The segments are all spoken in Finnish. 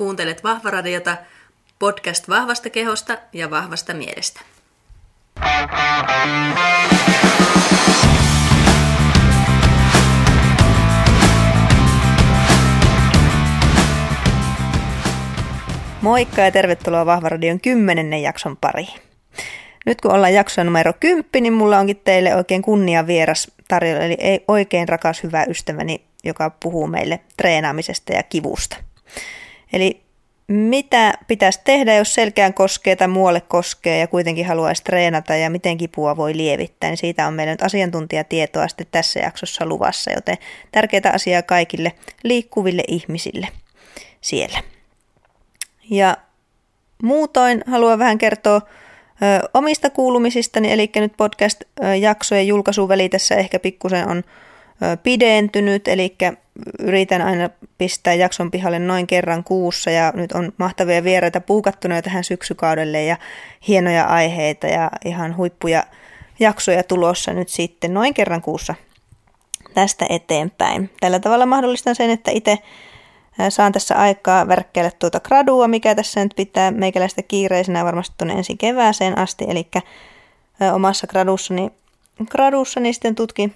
Kuuntelet Vahvaradiota, podcast vahvasta kehosta ja vahvasta mielestä. Moikka ja tervetuloa Vahvaradion kymmenennen jakson pariin. Nyt kun ollaan jakson numero 10, niin mulla onkin teille oikein kunnia vieras tarjolla, eli ei oikein rakas hyvä ystäväni, joka puhuu meille treenaamisesta ja kivusta. Eli mitä pitäisi tehdä, jos selkään koskee tai muualle koskee ja kuitenkin haluaisi treenata ja miten kipua voi lievittää, niin siitä on meillä nyt asiantuntijatietoa sitten tässä jaksossa luvassa, joten tärkeää asiaa kaikille liikkuville ihmisille siellä. Ja muutoin haluan vähän kertoa ö, omista kuulumisistani, eli nyt podcast-jaksojen julkaisuväli tässä ehkä pikkusen on ö, pidentynyt, eli yritän aina pistää jakson pihalle noin kerran kuussa ja nyt on mahtavia vieraita puukattuna jo tähän syksykaudelle ja hienoja aiheita ja ihan huippuja jaksoja tulossa nyt sitten noin kerran kuussa tästä eteenpäin. Tällä tavalla mahdollistan sen, että itse saan tässä aikaa värkkeelle tuota gradua, mikä tässä nyt pitää meikäläistä kiireisenä varmasti tuonne ensi kevääseen asti, eli omassa gradussani, gradussani sitten tutkin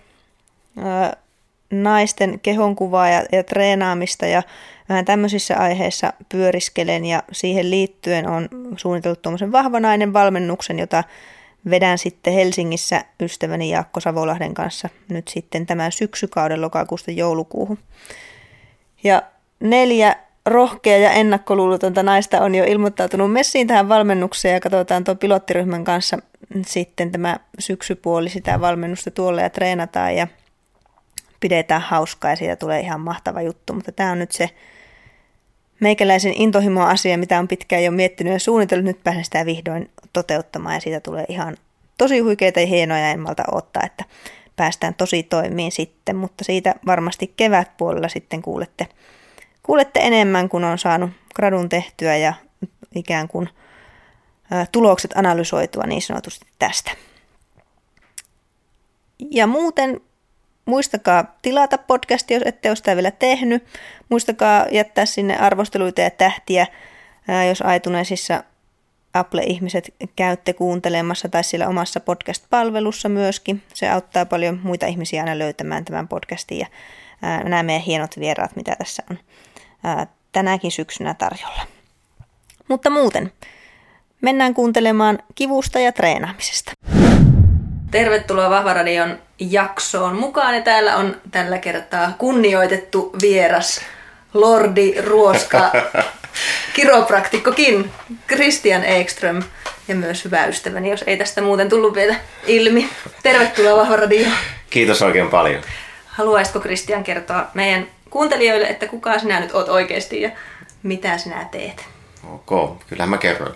naisten kehonkuvaa ja, ja treenaamista ja vähän tämmöisissä aiheissa pyöriskelen ja siihen liittyen on suunnitellut tuommoisen vahvanainen valmennuksen, jota vedän sitten Helsingissä ystäväni Jaakko Savolahden kanssa nyt sitten tämän syksykauden lokakuusta joulukuuhun. Ja neljä rohkea ja ennakkoluulotonta naista on jo ilmoittautunut messiin tähän valmennukseen ja katsotaan tuon pilottiryhmän kanssa sitten tämä syksypuoli sitä valmennusta tuolla ja treenataan ja pidetään hauskaa ja siitä tulee ihan mahtava juttu, mutta tämä on nyt se meikäläisen intohimo asia, mitä on pitkään jo miettinyt ja suunnitellut, nyt pääsen sitä vihdoin toteuttamaan ja siitä tulee ihan tosi huikeita ja hienoja, en malta ottaa, että päästään tosi toimiin sitten, mutta siitä varmasti kevätpuolella sitten kuulette, kuulette enemmän, kun on saanut gradun tehtyä ja ikään kuin tulokset analysoitua niin sanotusti tästä. Ja muuten Muistakaa tilata podcasti, jos ette ole sitä vielä tehnyt. Muistakaa jättää sinne arvosteluita ja tähtiä, jos aituneisissa Apple-ihmiset käytte kuuntelemassa tai sillä omassa podcast-palvelussa myöskin. Se auttaa paljon muita ihmisiä aina löytämään tämän podcastin ja nämä meidän hienot vieraat, mitä tässä on tänäkin syksynä tarjolla. Mutta muuten, mennään kuuntelemaan kivusta ja treenaamisesta. Tervetuloa Vahvaradion jaksoon mukaan ja täällä on tällä kertaa kunnioitettu vieras Lordi Ruoska, kiropraktikkokin, Christian Ekström ja myös hyvä ystäväni, jos ei tästä muuten tullut vielä ilmi. Tervetuloa Vahvaradioon. Kiitos oikein paljon. Haluaisitko Christian kertoa meidän kuuntelijoille, että kuka sinä nyt oot oikeasti ja mitä sinä teet? Ok, kyllä mä kerron.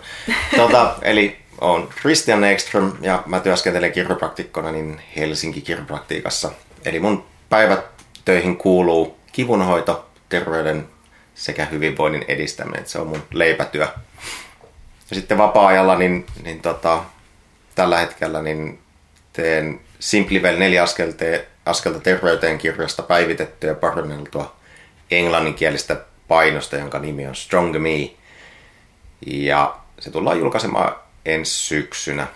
Tuota, eli olen Christian Ekström ja mä työskentelen kiropraktikkona niin Helsinki kiropraktiikassa. Eli mun päivät töihin kuuluu kivunhoito, terveyden sekä hyvinvoinnin edistäminen. Se on mun leipätyö. Ja sitten vapaa-ajalla niin, niin tota, tällä hetkellä niin teen Simplivel neljä askelta, askelta terveyteen kirjasta päivitettyä ja paranneltua englanninkielistä painosta, jonka nimi on Strong Me. Ja se tullaan julkaisemaan ensi syksynä.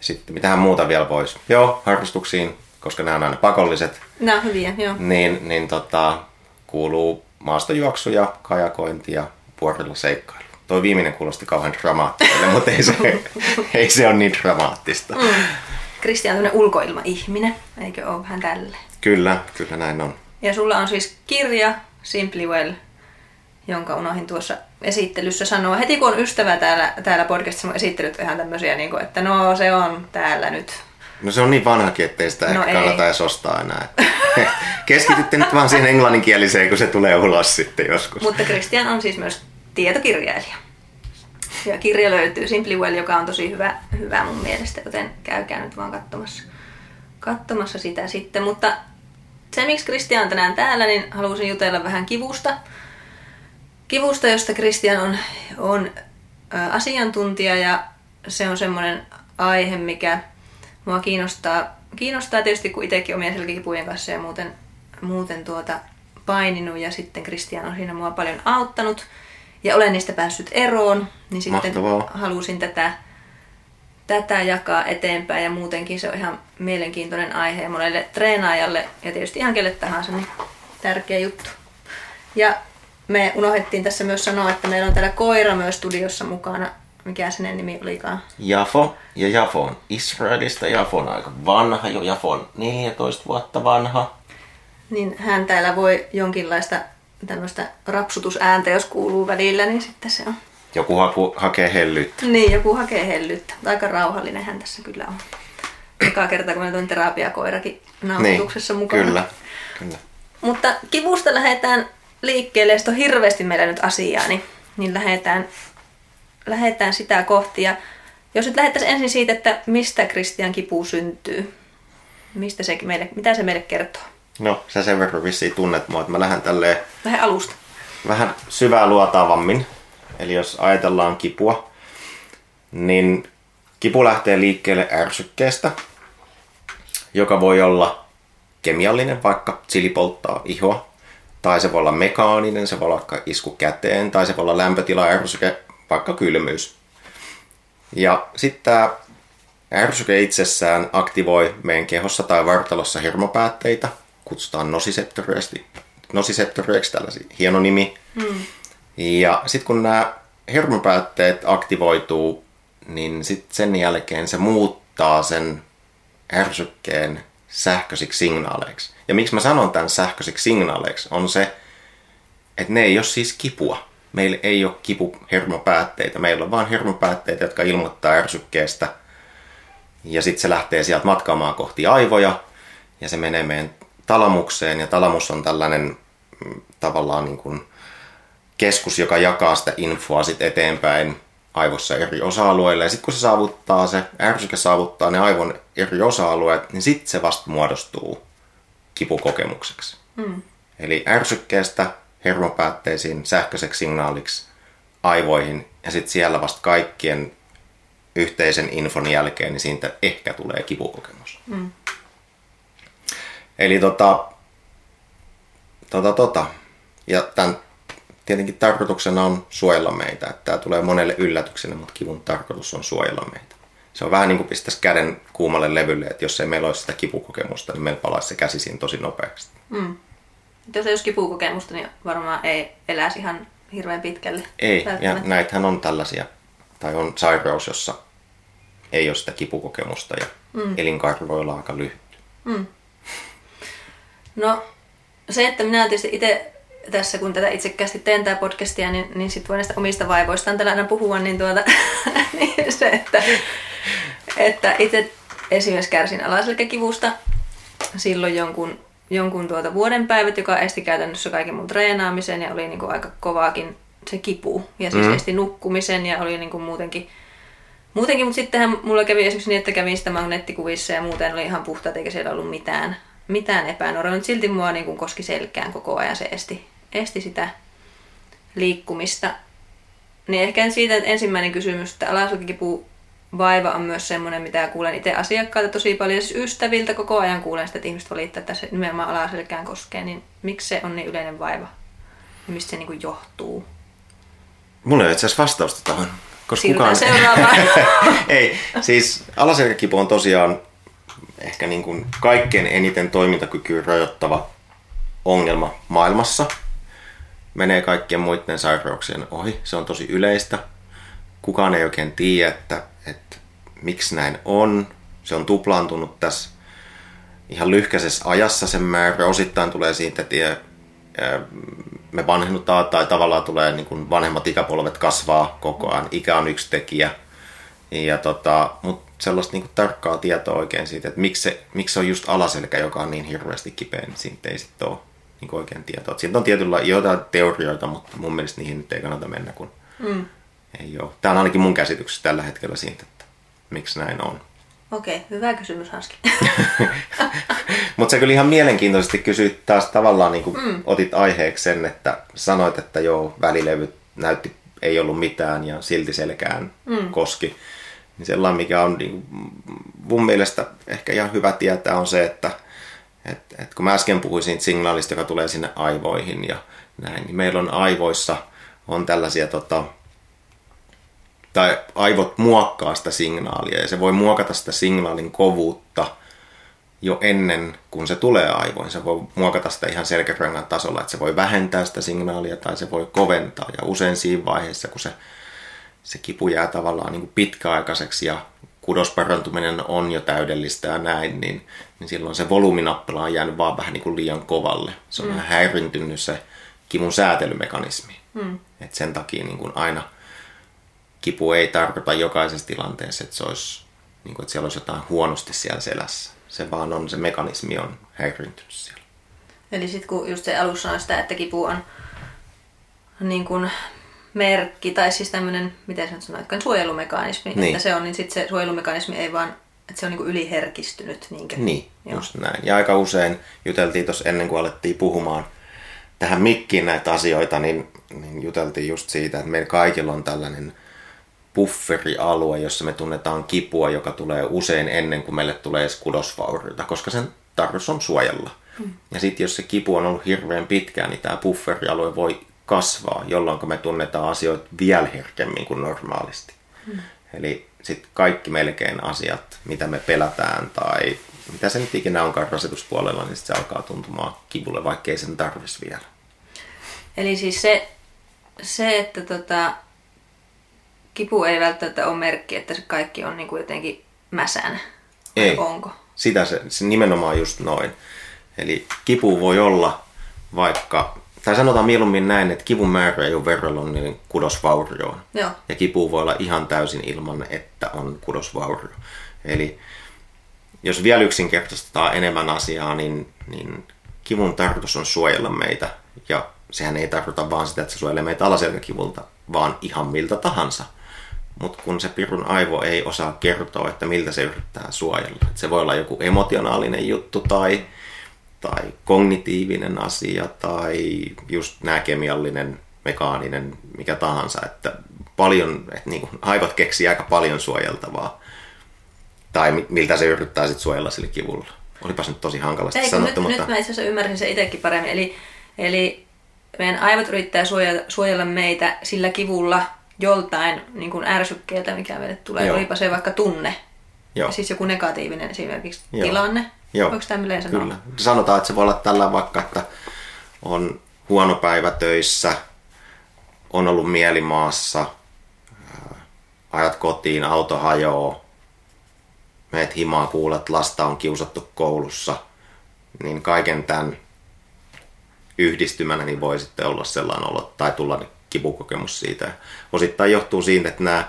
Sitten mitähän muuta vielä voisi? Joo, harrastuksiin, koska nämä on aina pakolliset. Nämä on hyviä, joo. Niin, niin tota, kuuluu maastojuoksuja, kajakointi ja vuorilla seikkailu. Tuo viimeinen kuulosti kauhean dramaattiselle, mutta ei se, ei se ole niin dramaattista. Mm. Kristian on ulkoilmaihminen, eikö ole vähän tälle? Kyllä, kyllä näin on. Ja sulla on siis kirja Simply Well, jonka unohin tuossa esittelyssä sanoa. Heti kun on ystävä täällä, täällä podcastissa, mun esittelyt ihan tämmöisiä, niin kuin, että no se on täällä nyt. No se on niin vanhakin, ettei sitä no ehkä ei. kannata edes ostaa enää. Keskitytte nyt vaan siihen englanninkieliseen, kun se tulee ulos sitten joskus. Mutta Christian on siis myös tietokirjailija. Ja kirja löytyy Simply Well, joka on tosi hyvä, hyvä mun mielestä, joten käykää nyt vaan katsomassa, katsomassa sitä sitten. Mutta se, miksi Christian on tänään täällä, niin halusin jutella vähän kivusta kivusta, josta Kristian on, on asiantuntija ja se on semmoinen aihe, mikä mua kiinnostaa, kiinnostaa tietysti, kun itsekin omien selkäkipujen kanssa ja muuten, muuten tuota paininut ja sitten Kristian on siinä mua paljon auttanut. Ja olen niistä päässyt eroon, niin sitten Mahtavaa. halusin tätä, tätä jakaa eteenpäin. Ja muutenkin se on ihan mielenkiintoinen aihe ja monelle treenaajalle ja tietysti ihan kelle tahansa, niin tärkeä juttu. Ja me unohdettiin tässä myös sanoa, että meillä on täällä koira myös studiossa mukana. Mikä sen nimi olikaan? Jafo. Ja Jafo on Israelista. Jafo on aika vanha jo. Jafo on 14 vuotta vanha. Niin hän täällä voi jonkinlaista tämmöistä rapsutusääntä, jos kuuluu välillä, niin sitten se on. Joku haku, hakee hellyyttä. Niin, joku hakee hellyyttä. Aika rauhallinen hän tässä kyllä on. Eka kerta, kun meillä on terapiakoirakin nauhoituksessa niin, mukana. Kyllä, kyllä. Mutta kivusta lähdetään liikkeelle, jos on hirveästi meillä nyt asiaa, niin, niin lähdetään, lähdetään sitä kohti. Ja jos nyt lähdettäisiin ensin siitä, että mistä Kristian kipu syntyy, mistä se meille, mitä se meille kertoo? No, sä sen verran vissiin tunnet mua, että mä lähden tälleen Lähde alusta. vähän syvää luotaavammin. Eli jos ajatellaan kipua, niin kipu lähtee liikkeelle ärsykkeestä, joka voi olla kemiallinen, vaikka chili polttaa ihoa, tai se voi olla mekaaninen, se voi olla vaikka isku käteen, tai se voi olla lämpötila ärsyke, vaikka kylmyys. Ja sitten tämä ärsyke itsessään aktivoi meidän kehossa tai vartalossa hermopäätteitä, kutsutaan nosiseptoreiksi, nosiseptoreiksi tällaisia hieno nimi. Mm. Ja sitten kun nämä hermopäätteet aktivoituu, niin sitten sen jälkeen se muuttaa sen ärsykkeen sähköisiksi signaaleiksi. Ja miksi mä sanon tämän sähköisiksi signaaleiksi, on se, että ne ei ole siis kipua. Meillä ei ole kipuhermopäätteitä. Meillä on vain hermopäätteitä, jotka ilmoittaa ärsykkeestä. Ja sitten se lähtee sieltä matkaamaan kohti aivoja. Ja se menee meidän talamukseen. Ja talamus on tällainen mm, tavallaan niin kuin keskus, joka jakaa sitä infoa sit eteenpäin aivossa eri osa-alueille. Ja sitten kun se saavuttaa, se ärsyke saavuttaa ne aivon eri osa-alueet, niin sitten se vasta muodostuu kipukokemukseksi. Mm. Eli ärsykkeestä hermopäätteisiin sähköiseksi signaaliksi aivoihin ja sitten siellä vasta kaikkien yhteisen infon jälkeen, niin siitä ehkä tulee kipukokemus. Mm. Eli tota, tota, tota. Ja tämän tietenkin tarkoituksena on suojella meitä. Tämä tulee monelle yllätyksenä, mutta kivun tarkoitus on suojella meitä. Se on vähän niin kuin pistäisi käden kuumalle levylle, että jos ei meillä olisi sitä kipukokemusta, niin meillä palaisi se käsi siinä tosi nopeasti. Mm. Jos ei olisi kipukokemusta, niin varmaan ei eläisi ihan hirveän pitkälle. Ei, ja näitähän on tällaisia, tai on sairaus, jossa ei ole sitä kipukokemusta ja mm. elinkaari voi olla aika lyhyt. Mm. No se, että minä tietysti itse tässä, kun tätä itsekkäästi teen tätä podcastia, niin, niin sitten voi näistä omista vaivoistaan tällä aina puhua, niin, tuota, niin se, että, että itse esimerkiksi kärsin alaselkäkivusta silloin jonkun, jonkun tuota vuoden päivät, joka esti käytännössä kaiken mun treenaamisen ja oli niin kuin aika kovaakin se kipu. Ja siis mm. esti nukkumisen ja oli niin kuin muutenkin, muutenkin, mutta sittenhän mulla kävi esimerkiksi niin, että kävin sitä magneettikuvissa ja muuten oli ihan puhtaat eikä siellä ollut mitään, mitään epänuoroa, mutta silti mua niin kuin koski selkään koko ajan se esti, esti sitä liikkumista. Niin ehkä siitä että ensimmäinen kysymys, että alaselkäkipu vaiva on myös semmoinen, mitä kuulen itse asiakkailta tosi paljon. Siis ystäviltä koko ajan kuulen sitä, että ihmiset valittaa, että se nimenomaan alaselkään koskee. Niin miksi se on niin yleinen vaiva? Ja mistä se niin kuin johtuu? Mulla ei itse asiassa vastausta tuohon. Koska kukaan... seuraavaan. ei, siis alaselkäkipu on tosiaan ehkä niin kuin kaikkein eniten toimintakykyä rajoittava ongelma maailmassa – menee kaikkien muiden sairauksien ohi. Se on tosi yleistä. Kukaan ei oikein tiedä, että, että miksi näin on. Se on tuplaantunut tässä ihan lyhkäisessä ajassa sen määrä. Osittain tulee siitä, että me vanhennutaan tai tavallaan tulee niin kuin vanhemmat ikäpolvet kasvaa koko ajan. Ikä on yksi tekijä. Ja tota, mutta sellaista niin kuin tarkkaa tietoa oikein siitä, että miksi se, miksi se on just alaselkä, joka on niin hirveästi kipeä, niin siitä ei sitten ole niin oikein tietoa. Siitä on tietyllä jotain teorioita, mutta mun mielestä niihin nyt ei kannata mennä, kun mm. Ei ole. Tämä on ainakin mun käsityksessä tällä hetkellä siitä, että miksi näin on. Okei, okay, hyvä kysymys Hanski. mutta sä kyllä ihan mielenkiintoisesti kysyit taas tavallaan, niin kuin mm. otit aiheeksi sen, että sanoit, että joo, välilevyt näytti, ei ollut mitään ja silti selkään mm. koski. Niin sellainen, mikä on niin, mun mielestä ehkä ihan hyvä tietää, on se, että – et, et kun mä äsken puhuin siitä signaalista, joka tulee sinne aivoihin ja näin, niin meillä on aivoissa on tällaisia tota, tai aivot muokkaa sitä signaalia ja se voi muokata sitä signaalin kovuutta jo ennen kuin se tulee aivoihin. Se voi muokata sitä ihan selkärangan tasolla, että se voi vähentää sitä signaalia tai se voi koventaa. Ja usein siinä vaiheessa, kun se, se kipu jää tavallaan niin kuin pitkäaikaiseksi ja kudosparantuminen on jo täydellistä ja näin, niin, niin silloin se volyyminappila on jäänyt vaan vähän niin kuin liian kovalle. Se on mm. vähän häirintynyt se kivun säätelymekanismi. Mm. Et sen takia niin kuin aina kipu ei tarkoita jokaisessa tilanteessa, että, se olisi, niin kuin, että siellä olisi jotain huonosti siellä selässä. Se vaan on, se mekanismi on häirintynyt siellä. Eli sitten kun just se alussa on sitä, että kipu on niin kuin merkki, tai siis tämmöinen, miten sen sanoit, suojelumekanismi, niin. että se on, niin sitten se suojelumekanismi ei vaan, että se on niin kuin yliherkistynyt. Niinkö? Niin, Joo. just näin. Ja aika usein juteltiin tuossa ennen kuin alettiin puhumaan tähän mikkiin näitä asioita, niin, niin juteltiin just siitä, että meillä kaikilla on tällainen bufferialue, jossa me tunnetaan kipua, joka tulee usein ennen kuin meille tulee edes kudosvaurioita, koska sen tarkoitus on suojella. Mm. Ja sitten jos se kipu on ollut hirveän pitkään, niin tämä bufferialue voi kasvaa, jolloin me tunnetaan asioita vielä herkemmin kuin normaalisti. Mm. Eli sitten kaikki melkein asiat, mitä me pelätään tai mitä se nyt ikinä onkaan rasituspuolella, niin se alkaa tuntumaan kivulle, vaikka ei sen tarvitsisi vielä. Eli siis se, se että tota, kipu ei välttämättä ole merkki, että se kaikki on niin kuin jotenkin mäsänä. Ei. Onko? Sitä se, se nimenomaan just noin. Eli kipu voi olla vaikka tai sanotaan mieluummin näin, että kivun määrä ei ole verrallinen kudosvaurioon. Joo. Ja kipu voi olla ihan täysin ilman, että on kudosvaurio. Eli jos vielä yksinkertaistetaan enemmän asiaa, niin, niin kivun tarkoitus on suojella meitä. Ja sehän ei tarkoita vaan sitä, että se suojelee meitä alaselkäkivulta, vaan ihan miltä tahansa. Mutta kun se pirun aivo ei osaa kertoa, että miltä se yrittää suojella. Että se voi olla joku emotionaalinen juttu tai tai kognitiivinen asia tai just nämä kemiallinen, mekaaninen, mikä tahansa, että paljon, että niin kuin, aivot keksii aika paljon suojeltavaa. Tai miltä se yrittää sitten suojella sille kivulla. Olipas nyt tosi hankalasti Eikö, sanottu, nyt, mutta... Nyt mä itse asiassa ymmärsin se itsekin paremmin. Eli, eli meidän aivot yrittää suojella, suojella meitä sillä kivulla joltain niin kuin ärsykkeeltä, mikä meille tulee. Joo. Olipa se vaikka tunne. Joo. Siis joku negatiivinen esimerkiksi Joo. tilanne Joo. Voiko tämmöinen sanoa? Kyllä. Sanotaan, että se voi olla tällä vaikka, että on huono päivä töissä, on ollut mielimaassa, ajat kotiin, auto hajoaa, meet himaa, kuulet, lasta on kiusattu koulussa, niin kaiken tämän yhdistymänä niin voi sitten olla sellainen olo tai tulla kipukokemus siitä. Osittain johtuu siitä, että nämä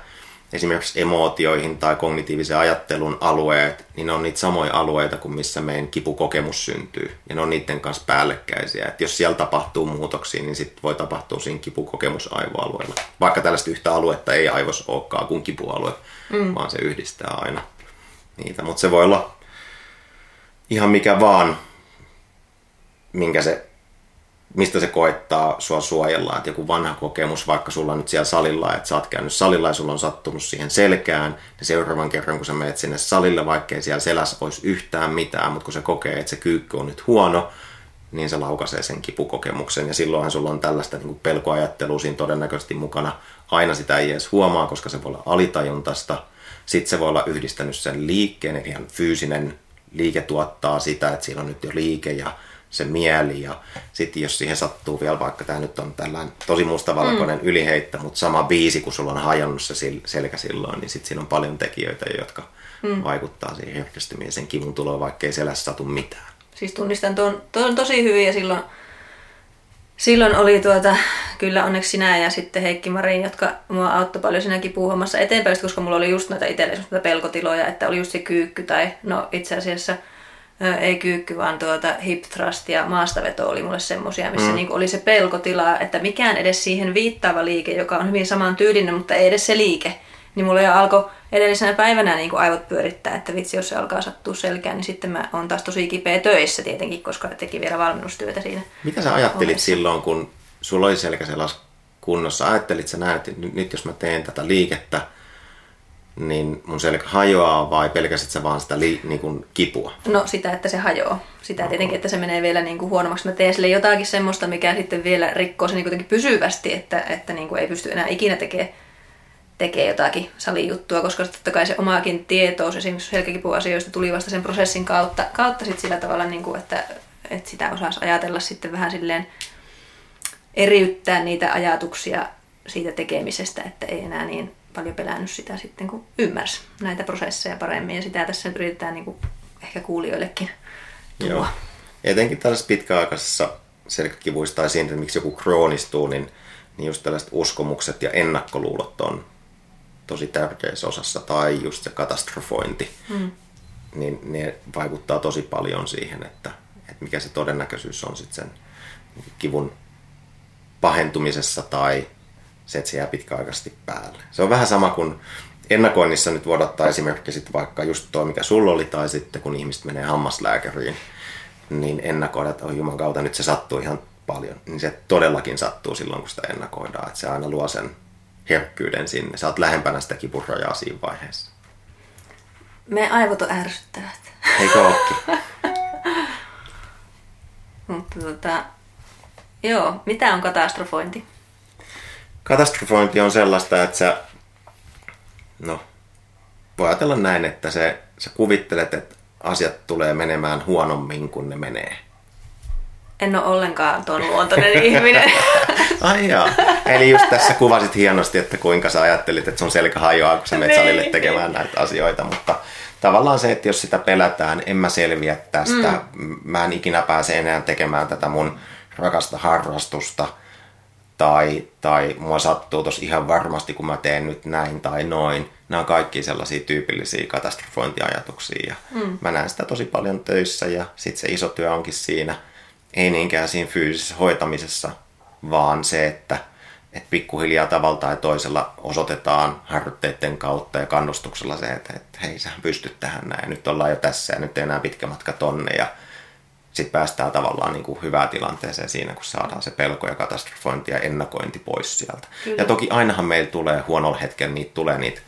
esimerkiksi emootioihin tai kognitiivisen ajattelun alueet, niin ne on niitä samoja alueita kuin missä meidän kipukokemus syntyy. Ja ne on niiden kanssa päällekkäisiä. Et jos siellä tapahtuu muutoksia, niin sitten voi tapahtua siinä kipukokemus aivoalueella. Vaikka tällaista yhtä aluetta ei aivos olekaan kuin kipualue, mm. vaan se yhdistää aina niitä. Mutta se voi olla ihan mikä vaan, minkä se mistä se koettaa sua suojella. Että joku vanha kokemus, vaikka sulla on nyt siellä salilla, että sä oot käynyt salilla ja sulla on sattunut siihen selkään, niin seuraavan kerran kun sä menet sinne salille, vaikkei siellä selässä olisi yhtään mitään, mutta kun se kokee, että se kyykky on nyt huono, niin se laukaisee sen kipukokemuksen. Ja silloinhan sulla on tällaista niin kuin pelkoajattelua siinä todennäköisesti mukana. Aina sitä ei edes huomaa, koska se voi olla alitajuntasta. Sitten se voi olla yhdistänyt sen liikkeen, eli ihan fyysinen liike tuottaa sitä, että siellä on nyt jo liike ja se mieli ja sitten jos siihen sattuu vielä, vaikka tämä nyt on tällainen tosi mustavalkoinen mm. yliheittä, mutta sama biisi, kun sulla on hajonnut se selkä silloin, niin sitten siinä on paljon tekijöitä, jotka mm. vaikuttaa siihen herkistymiseen sen kivun tuloon, vaikka ei selässä satu mitään. Siis tunnistan tuon, tuon tosi hyvin ja silloin, silloin oli tuota, kyllä onneksi sinä ja sitten Heikki Marin, jotka mua auttoi paljon siinä kipuhommassa eteenpäin, koska mulla oli just näitä itselle pelkotiloja, että oli just se kyykky tai no itse asiassa – ei kyykky, vaan tuota hip thrust ja maastaveto oli mulle semmosia, missä mm. niin oli se pelkotila, että mikään edes siihen viittaava liike, joka on hyvin saman tyylinen, mutta ei edes se liike. Niin mulla jo alkoi edellisenä päivänä niin kuin aivot pyörittää, että vitsi, jos se alkaa sattua selkään, niin sitten mä oon taas tosi kipeä töissä tietenkin, koska teki vielä valmennustyötä siinä. Mitä sä ajattelit ohessa. silloin, kun sulla oli selkä kunnossa? Ajattelit sä näet, että nyt jos mä teen tätä liikettä, niin mun selkä hajoaa vai pelkäsit sä vaan sitä li, niin kuin kipua? No sitä, että se hajoaa. Sitä tietenkin, että se menee vielä niin kuin huonommaksi. Mä teen sille jotakin semmoista, mikä sitten vielä rikkoo se niin pysyvästi, että, että niin kuin ei pysty enää ikinä tekemään tekee jotakin salijuttua, koska totta kai se omaakin tietous esimerkiksi selkäkipuasioista tuli vasta sen prosessin kautta, kautta sit sillä tavalla, niin kuin, että, että sitä osaisi ajatella sitten vähän silleen eriyttää niitä ajatuksia siitä tekemisestä, että ei enää niin paljon pelännyt sitä sitten, kun ymmärsi näitä prosesseja paremmin. Ja sitä tässä nyt yritetään niin kuin ehkä kuulijoillekin tuoda. Joo. Etenkin tällaisessa pitkäaikaisessa selkäkivuissa tai siinä, että miksi joku kroonistuu, niin, niin just tällaiset uskomukset ja ennakkoluulot on tosi tärkeässä osassa. Tai just se katastrofointi. Mm. Niin ne vaikuttaa tosi paljon siihen, että, että mikä se todennäköisyys on sitten sen kivun pahentumisessa tai se, että se jää pitkäaikaisesti päälle. Se on vähän sama kuin ennakoinnissa nyt voidaan ottaa esimerkki sitten vaikka just tuo, mikä sulla oli, tai sitten kun ihmiset menee hammaslääkäriin, niin ennakoida, että oh, juman kautta nyt se sattuu ihan paljon. Niin se todellakin sattuu silloin, kun sitä ennakoidaan. Että se aina luo sen herkkyyden sinne. Sä oot lähempänä sitä kipurajaa siinä vaiheessa. Me aivot on ärsyttävät. Eikö ookin? Mutta tota, joo, mitä on katastrofointi? Katastrofointi on sellaista, että sä, no, voi ajatella näin, että se, sä kuvittelet, että asiat tulee menemään huonommin kuin ne menee. En ole ollenkaan tuon luontoinen ihminen. Ai jaa. Eli just tässä kuvasit hienosti, että kuinka sä ajattelit, että sun selkä hajoaa, kun sä menet salille niin. tekemään näitä asioita, mutta tavallaan se, että jos sitä pelätään, en mä selviä tästä, mm. mä en ikinä pääse enää tekemään tätä mun rakasta harrastusta – tai, tai mua sattuu tos ihan varmasti, kun mä teen nyt näin tai noin. Nämä on kaikki sellaisia tyypillisiä katastrofointiajatuksia ja mm. mä näen sitä tosi paljon töissä ja sitten se iso työ onkin siinä, ei niinkään siinä fyysisessä hoitamisessa, vaan se, että et pikkuhiljaa tavalla tai toisella osoitetaan harjoitteiden kautta ja kannustuksella se, että, että hei sä pystyt tähän näin, nyt ollaan jo tässä ja nyt ei enää pitkä matka tonne ja sitten päästään tavallaan niin kuin hyvään tilanteeseen siinä, kun saadaan se pelko ja katastrofointi ja ennakointi pois sieltä. Kyllä. Ja toki ainahan meillä tulee huonolla hetkellä, niitä tulee niitä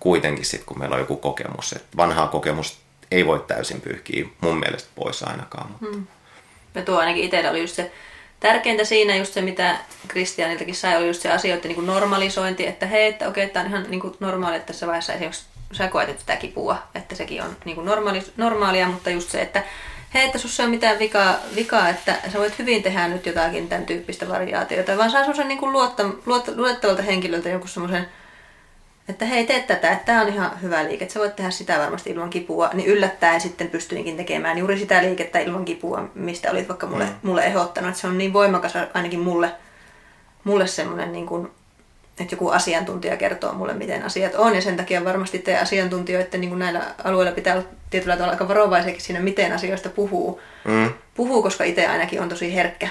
kuitenkin sitten, kun meillä on joku kokemus. Et vanhaa kokemus ei voi täysin pyyhkiä mun mielestä pois ainakaan. Mutta. Hmm. Ja tuo ainakin itsellä oli just se tärkeintä siinä just se, mitä Kristianiltakin sai, oli just se asioiden niin kuin normalisointi, että hei, että okei, tämä on ihan niin kuin normaali, että tässä vaiheessa esimerkiksi sä koet sitä kipua, että sekin on niin kuin normaali, normaalia, mutta just se, että hei, että sussa ei ole mitään vikaa, vikaa, että sä voit hyvin tehdä nyt jotakin tämän tyyppistä variaatiota, vaan saa semmoisen niin luotettavalta henkilöltä joku semmoisen, että hei, tee tätä, että tämä on ihan hyvä liike, että sä voit tehdä sitä varmasti ilman kipua, niin yllättäen sitten pystyinkin tekemään juuri sitä liikettä ilman kipua, mistä olit vaikka mulle, mm. mulle ehdottanut, että se on niin voimakas ainakin mulle, mulle semmoinen niin kuin että joku asiantuntija kertoo mulle, miten asiat on. Ja sen takia varmasti te asiantuntijoiden niin kuin näillä alueilla pitää olla tietyllä tavalla aika varovaisiakin siinä, miten asioista puhuu. Mm. Puhuu, koska itse ainakin on tosi herkkä,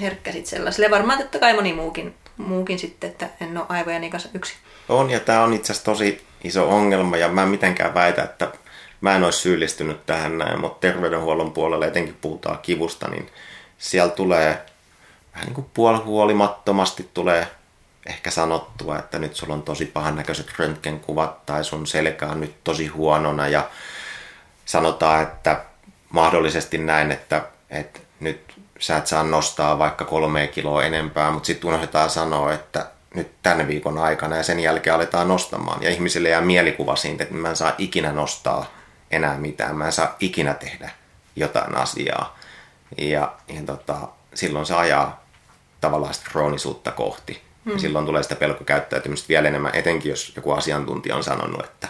herkkä sit sellaiselle. Varmaan totta kai moni muukin, muukin sitten, että en ole aivojeni kanssa yksi. On, ja tämä on itse asiassa tosi iso ongelma, ja mä en mitenkään väitä, että mä en olisi syyllistynyt tähän näin, mutta terveydenhuollon puolella etenkin puhutaan kivusta, niin siellä tulee vähän niin kuin puolihuolimattomasti tulee ehkä sanottua, että nyt sulla on tosi pahan näköiset röntgenkuvat tai sun selkä on nyt tosi huonona ja sanotaan, että mahdollisesti näin, että, että nyt sä et saa nostaa vaikka kolme kiloa enempää, mutta sitten unohdetaan sanoa, että nyt tämän viikon aikana ja sen jälkeen aletaan nostamaan. Ja ihmisille jää mielikuva siitä, että mä en saa ikinä nostaa enää mitään, mä en saa ikinä tehdä jotain asiaa. Ja, ja tota, silloin se ajaa tavallaan sitä kroonisuutta kohti. Ja silloin tulee sitä pelkokäyttäytymistä vielä enemmän, etenkin jos joku asiantuntija on sanonut, että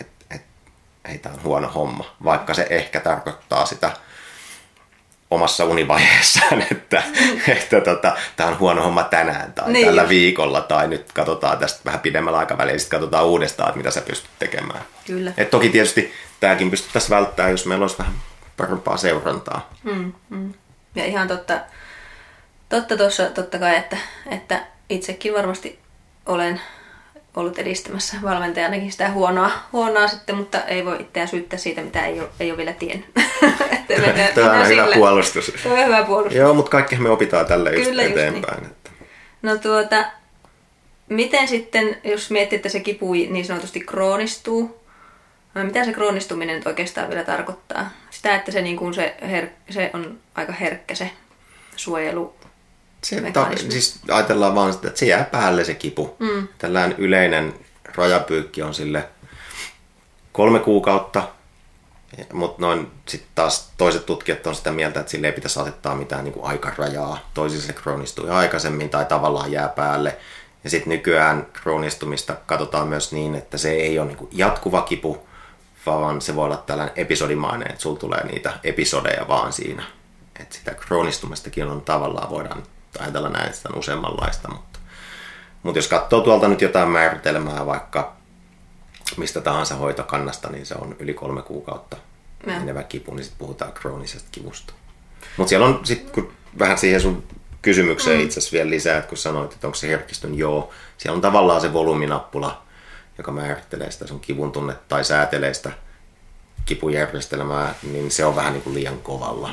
et, et, ei tämä on huono homma, vaikka se ehkä tarkoittaa sitä omassa univaiheessaan, että, että tota, tämä on huono homma tänään tai niin tällä viikolla tai nyt katsotaan tästä vähän pidemmällä aikavälillä ja sitten katsotaan uudestaan, että mitä sä pystyt tekemään. Kyllä. Et toki tietysti tämäkin pystyttäisiin välttämään, jos meillä olisi vähän parempaa seurantaa. Mm, mm. Ja ihan totta, totta tuossa totta kai, että, että itsekin varmasti olen ollut edistämässä valmentajanakin sitä huonoa, huonoa sitten, mutta ei voi itseään syyttää siitä, mitä ei ole, ei ole vielä tiennyt. Tämä on hyvä puolustus. Tämä on hyvä puolustus. Joo, mutta kaikki me opitaan tälle Kyllä, eteenpäin. Niin. Että. No tuota, miten sitten, jos miettii, että se kipu niin sanotusti kroonistuu, no, mitä se kroonistuminen nyt oikeastaan vielä tarkoittaa? Sitä, että se, niin kuin se, her, se on aika herkkä se suojelu. Se, ta, siis ajatellaan vaan sitä, että se jää päälle se kipu. Mm. Tällainen yleinen rajapyykki on sille kolme kuukautta, mutta noin sitten taas toiset tutkijat on sitä mieltä, että sille ei pitäisi asettaa mitään niin kuin aikarajaa. Toisille se kroonistuu jo aikaisemmin tai tavallaan jää päälle. Ja sitten nykyään kroonistumista katsotaan myös niin, että se ei ole niin kuin jatkuva kipu, vaan se voi olla tällainen episodimainen, että sulla tulee niitä episodeja vaan siinä. Että sitä kroonistumistakin on tavallaan, voidaan ajatella näin, on useammanlaista, mutta, mutta jos katsoo tuolta nyt jotain määritelmää vaikka mistä tahansa hoitokannasta, niin se on yli kolme kuukautta menevä kipu, niin sitten puhutaan kroonisesta kivusta. Mutta siellä on sitten, kun vähän siihen sun kysymykseen mm. itse asiassa vielä lisää, että kun sanoit, että onko se herkistön, joo. Siellä on tavallaan se volyyminappula, joka määrittelee sitä sun kivun tunnetta tai säätelee sitä kipujärjestelmää, niin se on vähän niin kuin liian kovalla.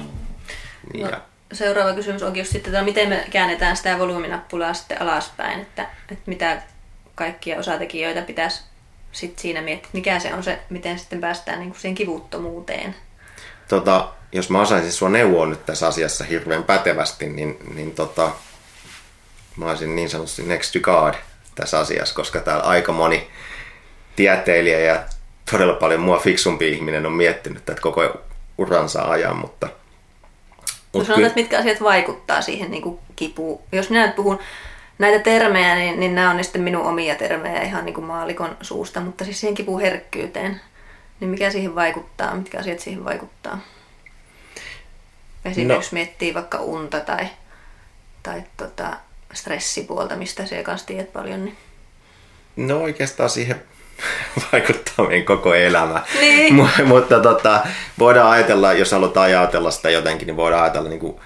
Niin no, ja... Seuraava kysymys onkin just sitten, että miten me käännetään sitä volyyminappulaa sitten alaspäin, että, että mitä kaikkia osatekijöitä pitäisi sit siinä miettiä, mikä se on se, miten sitten päästään niin kuin siihen kivuttomuuteen. Tota, jos mä osaisin sua neuvoa nyt tässä asiassa hirveän pätevästi, niin, niin tota, mä olisin niin sanotusti next to God tässä asiassa, koska täällä aika moni tieteilijä ja todella paljon mua fiksumpi ihminen on miettinyt tätä koko uransa ajan, mutta... mutta sanotaan, että mitkä asiat vaikuttaa siihen niin kuin kipuun. Jos minä nyt puhun näitä termejä, niin, niin nämä on sitten minun omia termejä ihan niin kuin maalikon suusta, mutta siis siihen kipuherkkyyteen, niin mikä siihen vaikuttaa, mitkä asiat siihen vaikuttaa? Esimerkiksi no. miettii vaikka unta tai, tai tota, stressipuolta, mistä se kanssa tiedät paljon. Niin... No oikeastaan siihen vaikuttaa meidän koko elämä. Niin. Mutta tota, voidaan ajatella, jos halutaan ajatella sitä jotenkin, niin voidaan ajatella niin kuin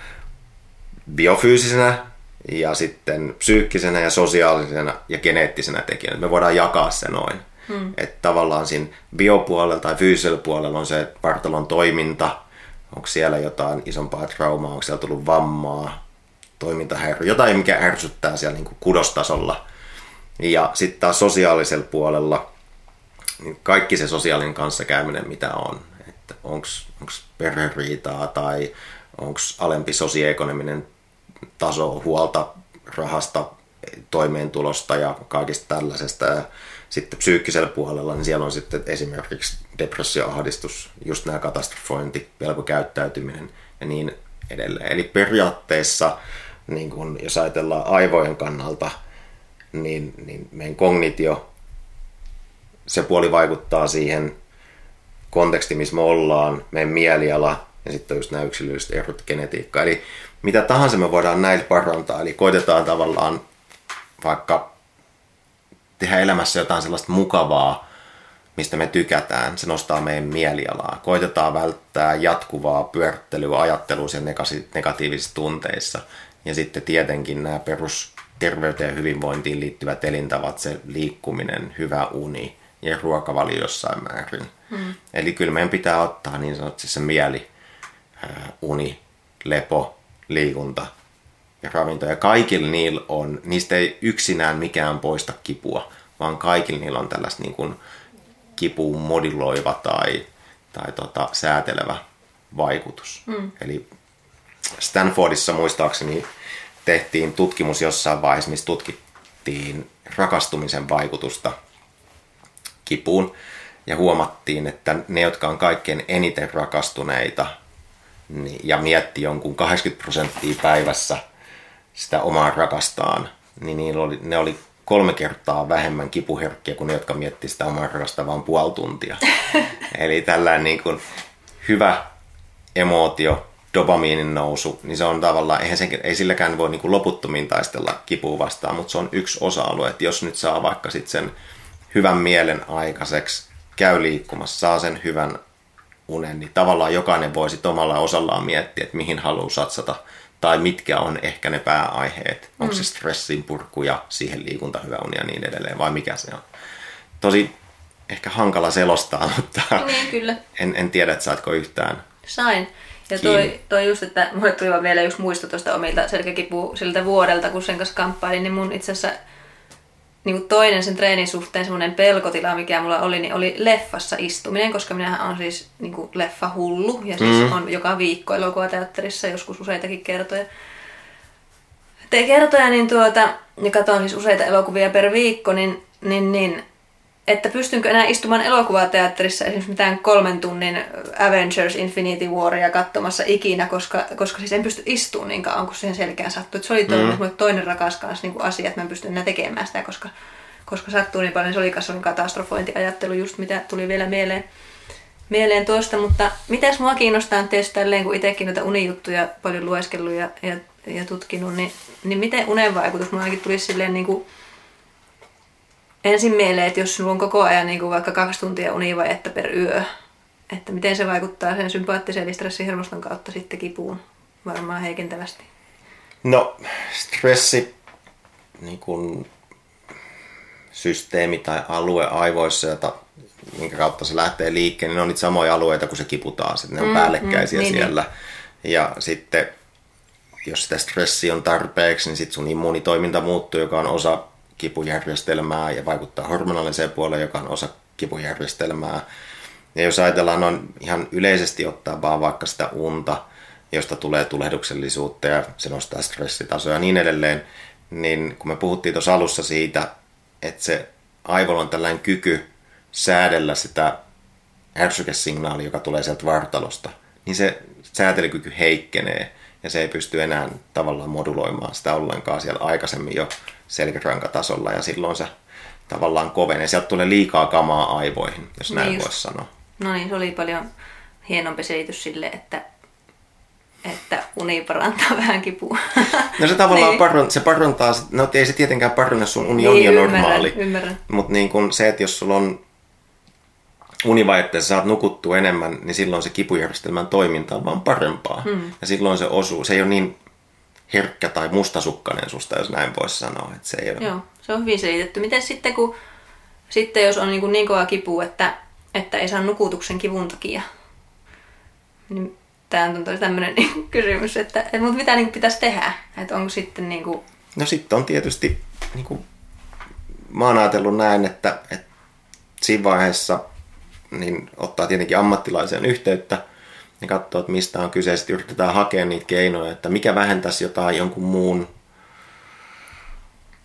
biofyysisenä ja sitten psyykkisenä ja sosiaalisena ja geneettisenä tekijänä. Me voidaan jakaa se noin. Hmm. Että tavallaan siinä biopuolella tai fyysisellä puolella on se vartalon toiminta, onko siellä jotain isompaa traumaa, onko siellä tullut vammaa, toimintahäiriö, jotain mikä ärsyttää siellä niin kuin kudostasolla. Ja sitten taas sosiaalisella puolella niin kaikki se sosiaalinen kanssakäyminen, mitä on. Että onko perheriitaa tai onko alempi sosioekonominen taso huolta rahasta, toimeentulosta ja kaikista tällaisesta. Ja sitten psyykkisellä puolella, niin siellä on sitten esimerkiksi depressio, ahdistus, just nämä katastrofointi, pelkokäyttäytyminen ja niin edelleen. Eli periaatteessa, niin kun, jos ajatellaan aivojen kannalta, niin, niin meidän kognitio, se puoli vaikuttaa siihen konteksti, missä me ollaan, meidän mieliala ja sitten on just nämä yksilölliset erot genetiikka. Eli mitä tahansa me voidaan näillä parantaa. Eli koitetaan tavallaan vaikka tehdä elämässä jotain sellaista mukavaa, mistä me tykätään. Se nostaa meidän mielialaa. Koitetaan välttää jatkuvaa pyörittelyä, ajattelua siellä negatiivisissa tunteissa. Ja sitten tietenkin nämä perus terveyteen ja hyvinvointiin liittyvät elintavat, se liikkuminen, hyvä uni ja ruokavalio jossain määrin. Hmm. Eli kyllä meidän pitää ottaa niin sanotusti se mieli, uni, lepo, liikunta ja ravinto. Ja kaikilla niillä on, niistä ei yksinään mikään poista kipua, vaan kaikilla niillä on tällaista niin kuin kipuun moduloiva tai, tai tota, säätelevä vaikutus. Mm. Eli Stanfordissa muistaakseni tehtiin tutkimus jossain vaiheessa, missä tutkittiin rakastumisen vaikutusta kipuun. Ja huomattiin, että ne, jotka on kaikkein eniten rakastuneita, niin, ja mietti jonkun 80 prosenttia päivässä sitä omaa rakastaan, niin niillä oli, ne oli kolme kertaa vähemmän kipuherkkiä kuin ne, jotka miettii sitä omaa rakasta vain puoli tuntia. Eli tällainen niin kuin hyvä emootio, dopamiinin nousu, niin se on tavallaan, eihän sen, ei silläkään voi niin kuin loputtomiin taistella kipua vastaan, mutta se on yksi osa-alue, että jos nyt saa vaikka sitten sen hyvän mielen aikaiseksi, käy liikkumassa, saa sen hyvän unen, niin tavallaan jokainen voi sitten omalla osallaan miettiä, että mihin haluaa satsata tai mitkä on ehkä ne pääaiheet. Mm. Onko se stressin purku ja siihen liikunta, hyvä uni ja niin edelleen, vai mikä se on. Tosi ehkä hankala selostaa, mutta niin, kyllä. En, en tiedä, että saatko yhtään Sain. Ja toi, toi just, että mulle tuli vaan vielä yksi muisto tuosta omilta selkäkipu siltä vuodelta, kun sen kanssa kamppailin, niin mun itse asiassa niin kuin toinen sen treenin suhteen semmoinen pelkotila, mikä mulla oli, niin oli leffassa istuminen, koska minä on siis niin kuin leffa hullu ja siis mm. on joka viikko elokuvateatterissa joskus useitakin kertoja. Te kertoja, niin tuota, ja katson siis useita elokuvia per viikko, niin, niin, niin että pystynkö enää istumaan elokuvateatterissa esimerkiksi mitään kolmen tunnin Avengers Infinity Waria katsomassa ikinä, koska, koska siis en pysty istumaan niin kauan, kun siihen selkään sattuu. Et se oli toinen, mm. toinen rakas kanssa niin asia, että mä en pysty enää tekemään sitä, koska, koska sattuu niin paljon. Se oli kasvun katastrofointiajattelu just mitä tuli vielä mieleen, mieleen tuosta, mutta mitäs mua kiinnostaa tietysti tälleen, kun itsekin noita unijuttuja paljon lueskellut ja, ja, ja tutkinut, niin, niin miten unen vaikutus mulla ainakin tulisi silleen niin kuin, ensin mieleen, että jos sulla on koko ajan niin kuin vaikka kaksi tuntia univajetta per yö, että miten se vaikuttaa sen sympaattisen eli stressihermoston kautta sitten kipuun varmaan heikentävästi? No, stressi, niin kuin systeemi tai alue aivoissa, jota, minkä kautta se lähtee liikkeelle, niin ne on niitä samoja alueita kuin se kipu taas, että ne on mm, päällekkäisiä mm, niin, siellä. Niin. Ja sitten, jos sitä stressi on tarpeeksi, niin sitten sun immuunitoiminta muuttuu, joka on osa kipujärjestelmää ja vaikuttaa hormonaaliseen puoleen, joka on osa kipujärjestelmää. Ja jos ajatellaan noin ihan yleisesti ottaa vaan vaikka sitä unta, josta tulee tulehduksellisuutta ja se nostaa stressitasoja ja niin edelleen, niin kun me puhuttiin tuossa alussa siitä, että se aivolla on tällainen kyky säädellä sitä ärsykesignaalia, joka tulee sieltä vartalosta, niin se säätelykyky heikkenee ja se ei pysty enää tavallaan moduloimaan sitä ollenkaan siellä aikaisemmin jo selkärankatasolla ja silloin se tavallaan kovenee. Sieltä tulee liikaa kamaa aivoihin, jos niin näin voisi sanoa. No niin, se oli paljon hienompi selitys sille, että, että uni parantaa vähän kipua. No se tavallaan niin. paron, se parantaa, no ei se tietenkään paranna sun uni on niin, jo normaali. Ymmärrän. Mutta niin kun se, että jos sulla on univaihteessa saat nukuttua enemmän, niin silloin se kipujärjestelmän toiminta on vaan parempaa. Hmm. Ja silloin se osuu, se ei ole niin herkkä tai mustasukkainen susta, jos näin voisi sanoa. Että se ei ole... Joo, se on hyvin selitetty. Miten sitten, kun, sitten jos on niin, niin kova kipu, että, että ei saa nukutuksen kivun takia, niin tämä on tämmöinen kysymys, että, että mutta mitä niin pitäisi tehdä? Että onko sitten niin kuin... No sitten on tietysti, niin kuin, mä oon ajatellut näin, että, että siinä vaiheessa niin ottaa tietenkin ammattilaisen yhteyttä – ja katsoa, että mistä on kyse. Sitten yritetään hakea niitä keinoja, että mikä vähentäisi jotain jonkun muun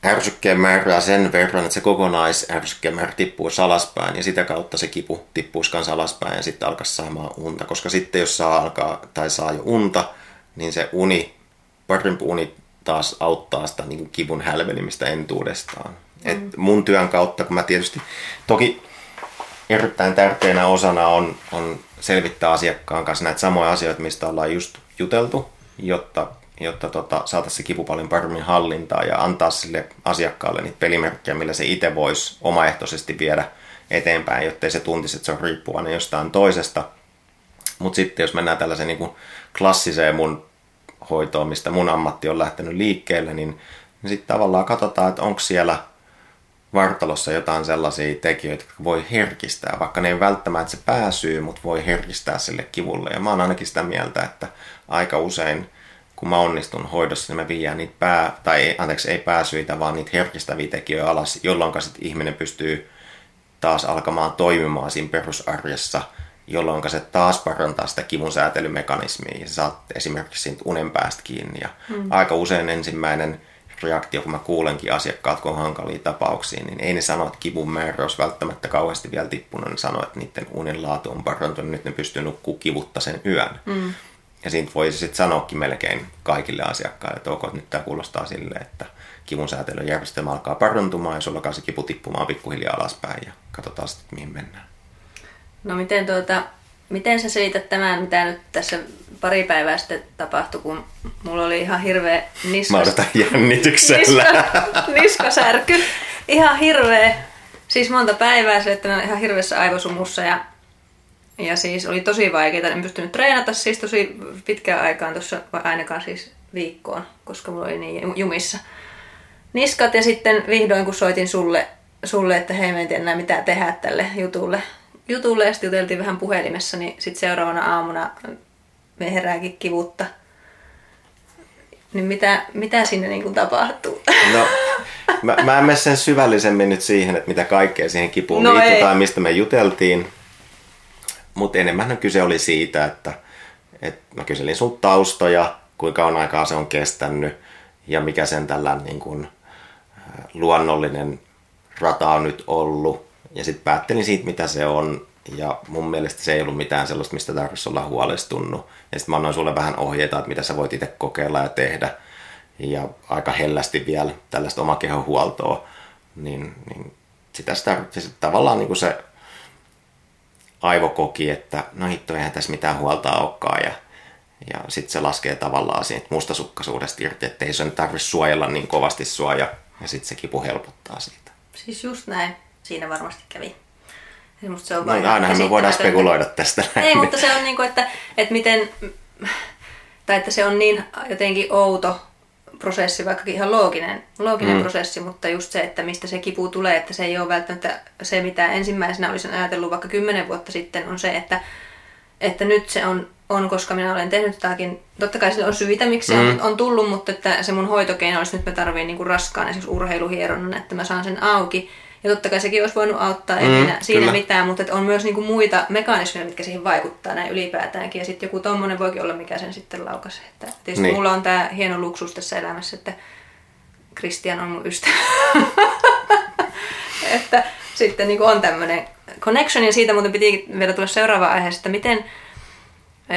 ärsykkeen määrää sen verran, että se kokonaisärsykkeen määrä tippuisi alaspäin ja sitä kautta se kipu tippuisi kanssa alaspäin ja sitten alkaisi saamaan unta. Koska sitten jos saa alkaa tai saa jo unta, niin se uni, parempi uni taas auttaa sitä niin kivun hälvenimistä entuudestaan. Mm. Et mun työn kautta, kun mä tietysti, toki erittäin tärkeänä osana on, on selvittää asiakkaan kanssa näitä samoja asioita, mistä ollaan just juteltu, jotta, jotta tota, saataisiin se kipu paljon paremmin hallintaa ja antaa sille asiakkaalle niitä pelimerkkejä, millä se itse voisi omaehtoisesti viedä eteenpäin, jottei se tuntisi, että se on riippuvainen jostain toisesta. Mutta sitten jos mennään tällaiseen niin kuin klassiseen mun hoitoon, mistä mun ammatti on lähtenyt liikkeelle, niin, niin sitten tavallaan katsotaan, että onko siellä – vartalossa jotain sellaisia tekijöitä, jotka voi herkistää, vaikka ne ei välttämättä se pääsyy, mutta voi herkistää sille kivulle. Ja mä oon ainakin sitä mieltä, että aika usein kun mä onnistun hoidossa, niin mä viiän niitä pää, tai anteeksi, ei pääsyitä, vaan niitä herkistäviä tekijöitä alas, jolloin sitten ihminen pystyy taas alkamaan toimimaan siinä perusarjessa, jolloin se taas parantaa sitä kivun säätelymekanismia ja sä saat esimerkiksi siitä unen päästä kiinni. Ja mm. Aika usein ensimmäinen reaktio, kun mä kuulenkin asiakkaat, kun on hankalia tapauksia, niin ei ne sano, että kivun määrä olisi välttämättä kauheasti vielä tippunut. Ne sanoo, että niiden unen laatu on parantunut, nyt ne pystyy nukkuu kivutta sen yön. Mm. Ja siitä voi sitten sanoakin melkein kaikille asiakkaille, että ok, nyt tämä kuulostaa silleen, että kivun säätelyjärjestelmä alkaa parantumaan ja sulla alkaa se kipu tippumaan pikkuhiljaa alaspäin ja katsotaan sitten, mihin mennään. No miten tuota, Miten sä selität tämän, mitä nyt tässä pari päivää sitten tapahtui, kun mulla oli ihan hirveä niskas... Mä jännityksellä. Niska, niskasärky. Ihan hirveä. Siis monta päivää se, että mä ihan hirveässä aivosumussa ja, ja siis oli tosi vaikeaa. En pystynyt treenata siis tosi pitkään aikaan tuossa, ainakaan siis viikkoon, koska mulla oli niin jumissa niskat. Ja sitten vihdoin kun soitin sulle, sulle että hei, mä en tiedä enää mitä tehdä tälle jutulle, jutulle ja sitten juteltiin vähän puhelimessa, niin sitten seuraavana aamuna me herääkin kivutta. niin mitä, mitä sinne niin kuin tapahtuu? No, mä, mä en mene sen syvällisemmin nyt siihen, että mitä kaikkea siihen kipuun no liittyy tai mistä me juteltiin. Mutta enemmän kyse oli siitä, että, että mä kyselin sun taustoja, kuinka on aikaa se on kestänyt ja mikä sen tällä niin kuin, luonnollinen rata on nyt ollut. Ja sitten päättelin siitä, mitä se on. Ja mun mielestä se ei ollut mitään sellaista, mistä tarvitsisi olla huolestunut. Ja sitten mä annoin sulle vähän ohjeita, että mitä sä voit itse kokeilla ja tehdä. Ja aika hellästi vielä tällaista omakehon huoltoa. Niin, niin sitä, sitä, sitä tavallaan niin kuin se aivo koki, että no hitto, eihän tässä mitään huolta olekaan. Ja, ja sitten se laskee tavallaan siitä mustasukkaisuudesta irti, että ei se nyt tarvitse suojella niin kovasti sua ja, ja sitten se kipu helpottaa siitä. Siis just näin. Siinä varmasti kävi. Musta se on no, ainahan me voidaan spekuloida tästä. Ei, mutta se on niin kuin, että, että miten, tai että se on niin jotenkin outo prosessi, vaikkakin ihan looginen, looginen mm. prosessi, mutta just se, että mistä se kipu tulee, että se ei ole välttämättä se, mitä ensimmäisenä olisin ajatellut vaikka kymmenen vuotta sitten, on se, että, että nyt se on, on, koska minä olen tehnyt jotakin, totta kai sillä on syitä, miksi mm. se on, mm. on tullut, mutta että se mun hoitokeino olisi nyt mä tarviin niinku raskaan esimerkiksi urheiluhieronnan, että mä saan sen auki, ja totta kai sekin olisi voinut auttaa, ei mm, siinä, siinä mitään, mutta on myös niinku muita mekanismeja, mitkä siihen vaikuttaa näin ylipäätäänkin. Ja sitten joku tommonen voikin olla, mikä sen sitten laukaisee. Että tietysti niin. mulla on tämä hieno luksus tässä elämässä, että Christian on mun ystävä. että sitten niinku on tämmöinen connection, ja siitä muuten piti vielä tulla seuraava aihe, että miten,